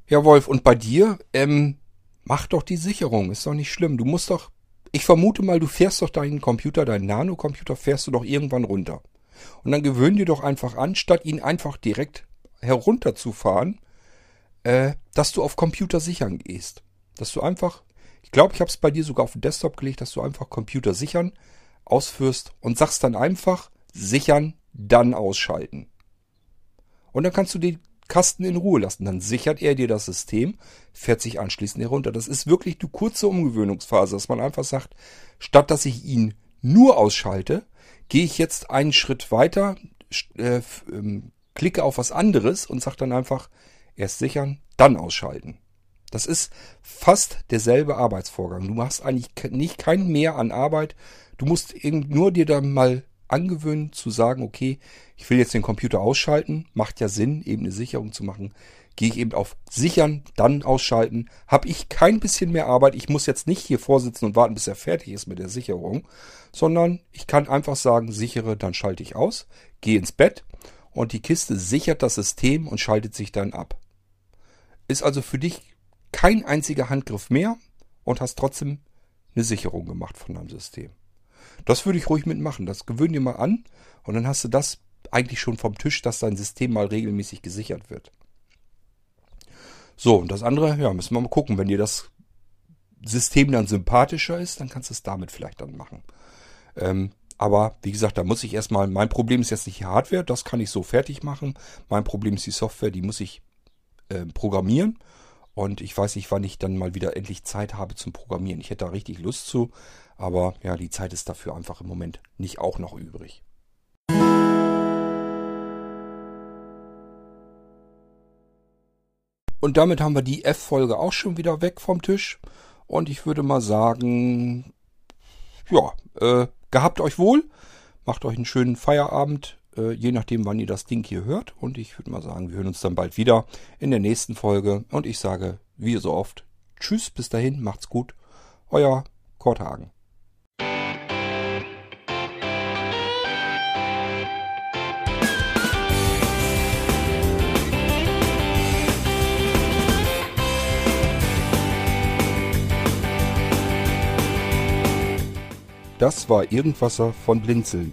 Ja, Wolf, und bei dir, ähm, mach doch die Sicherung, ist doch nicht schlimm. Du musst doch, ich vermute mal, du fährst doch deinen Computer, deinen Nano-Computer, fährst du doch irgendwann runter. Und dann gewöhn dir doch einfach an, statt ihn einfach direkt herunterzufahren, äh, dass du auf Computer sichern gehst. Dass du einfach, ich glaube, ich habe es bei dir sogar auf den Desktop gelegt, dass du einfach Computer sichern ausführst und sagst dann einfach sichern, dann ausschalten. Und dann kannst du den Kasten in Ruhe lassen. Dann sichert er dir das System, fährt sich anschließend herunter. Das ist wirklich die kurze Umgewöhnungsphase, dass man einfach sagt, statt dass ich ihn nur ausschalte, gehe ich jetzt einen Schritt weiter, äh, ähm, klicke auf was anderes und sage dann einfach erst sichern, dann ausschalten. Das ist fast derselbe Arbeitsvorgang. Du machst eigentlich nicht kein mehr an Arbeit, Du musst eben nur dir dann mal angewöhnen zu sagen, okay, ich will jetzt den Computer ausschalten, macht ja Sinn, eben eine Sicherung zu machen. Gehe ich eben auf Sichern, dann ausschalten. Habe ich kein bisschen mehr Arbeit. Ich muss jetzt nicht hier vorsitzen und warten, bis er fertig ist mit der Sicherung, sondern ich kann einfach sagen, sichere, dann schalte ich aus, gehe ins Bett und die Kiste sichert das System und schaltet sich dann ab. Ist also für dich kein einziger Handgriff mehr und hast trotzdem eine Sicherung gemacht von deinem System. Das würde ich ruhig mitmachen. Das gewöhn dir mal an und dann hast du das eigentlich schon vom Tisch, dass dein System mal regelmäßig gesichert wird. So, und das andere, ja, müssen wir mal gucken. Wenn dir das System dann sympathischer ist, dann kannst du es damit vielleicht dann machen. Ähm, aber wie gesagt, da muss ich erstmal, mein Problem ist jetzt nicht die Hardware, das kann ich so fertig machen. Mein Problem ist die Software, die muss ich äh, programmieren. Und ich weiß nicht, wann ich dann mal wieder endlich Zeit habe zum Programmieren. Ich hätte da richtig Lust zu. Aber ja, die Zeit ist dafür einfach im Moment nicht auch noch übrig. Und damit haben wir die F-Folge auch schon wieder weg vom Tisch. Und ich würde mal sagen, ja, äh, gehabt euch wohl. Macht euch einen schönen Feierabend, äh, je nachdem, wann ihr das Ding hier hört. Und ich würde mal sagen, wir hören uns dann bald wieder in der nächsten Folge. Und ich sage, wie so oft, Tschüss, bis dahin, macht's gut. Euer Korthagen. Das war Irgendwasser von Blinzeln.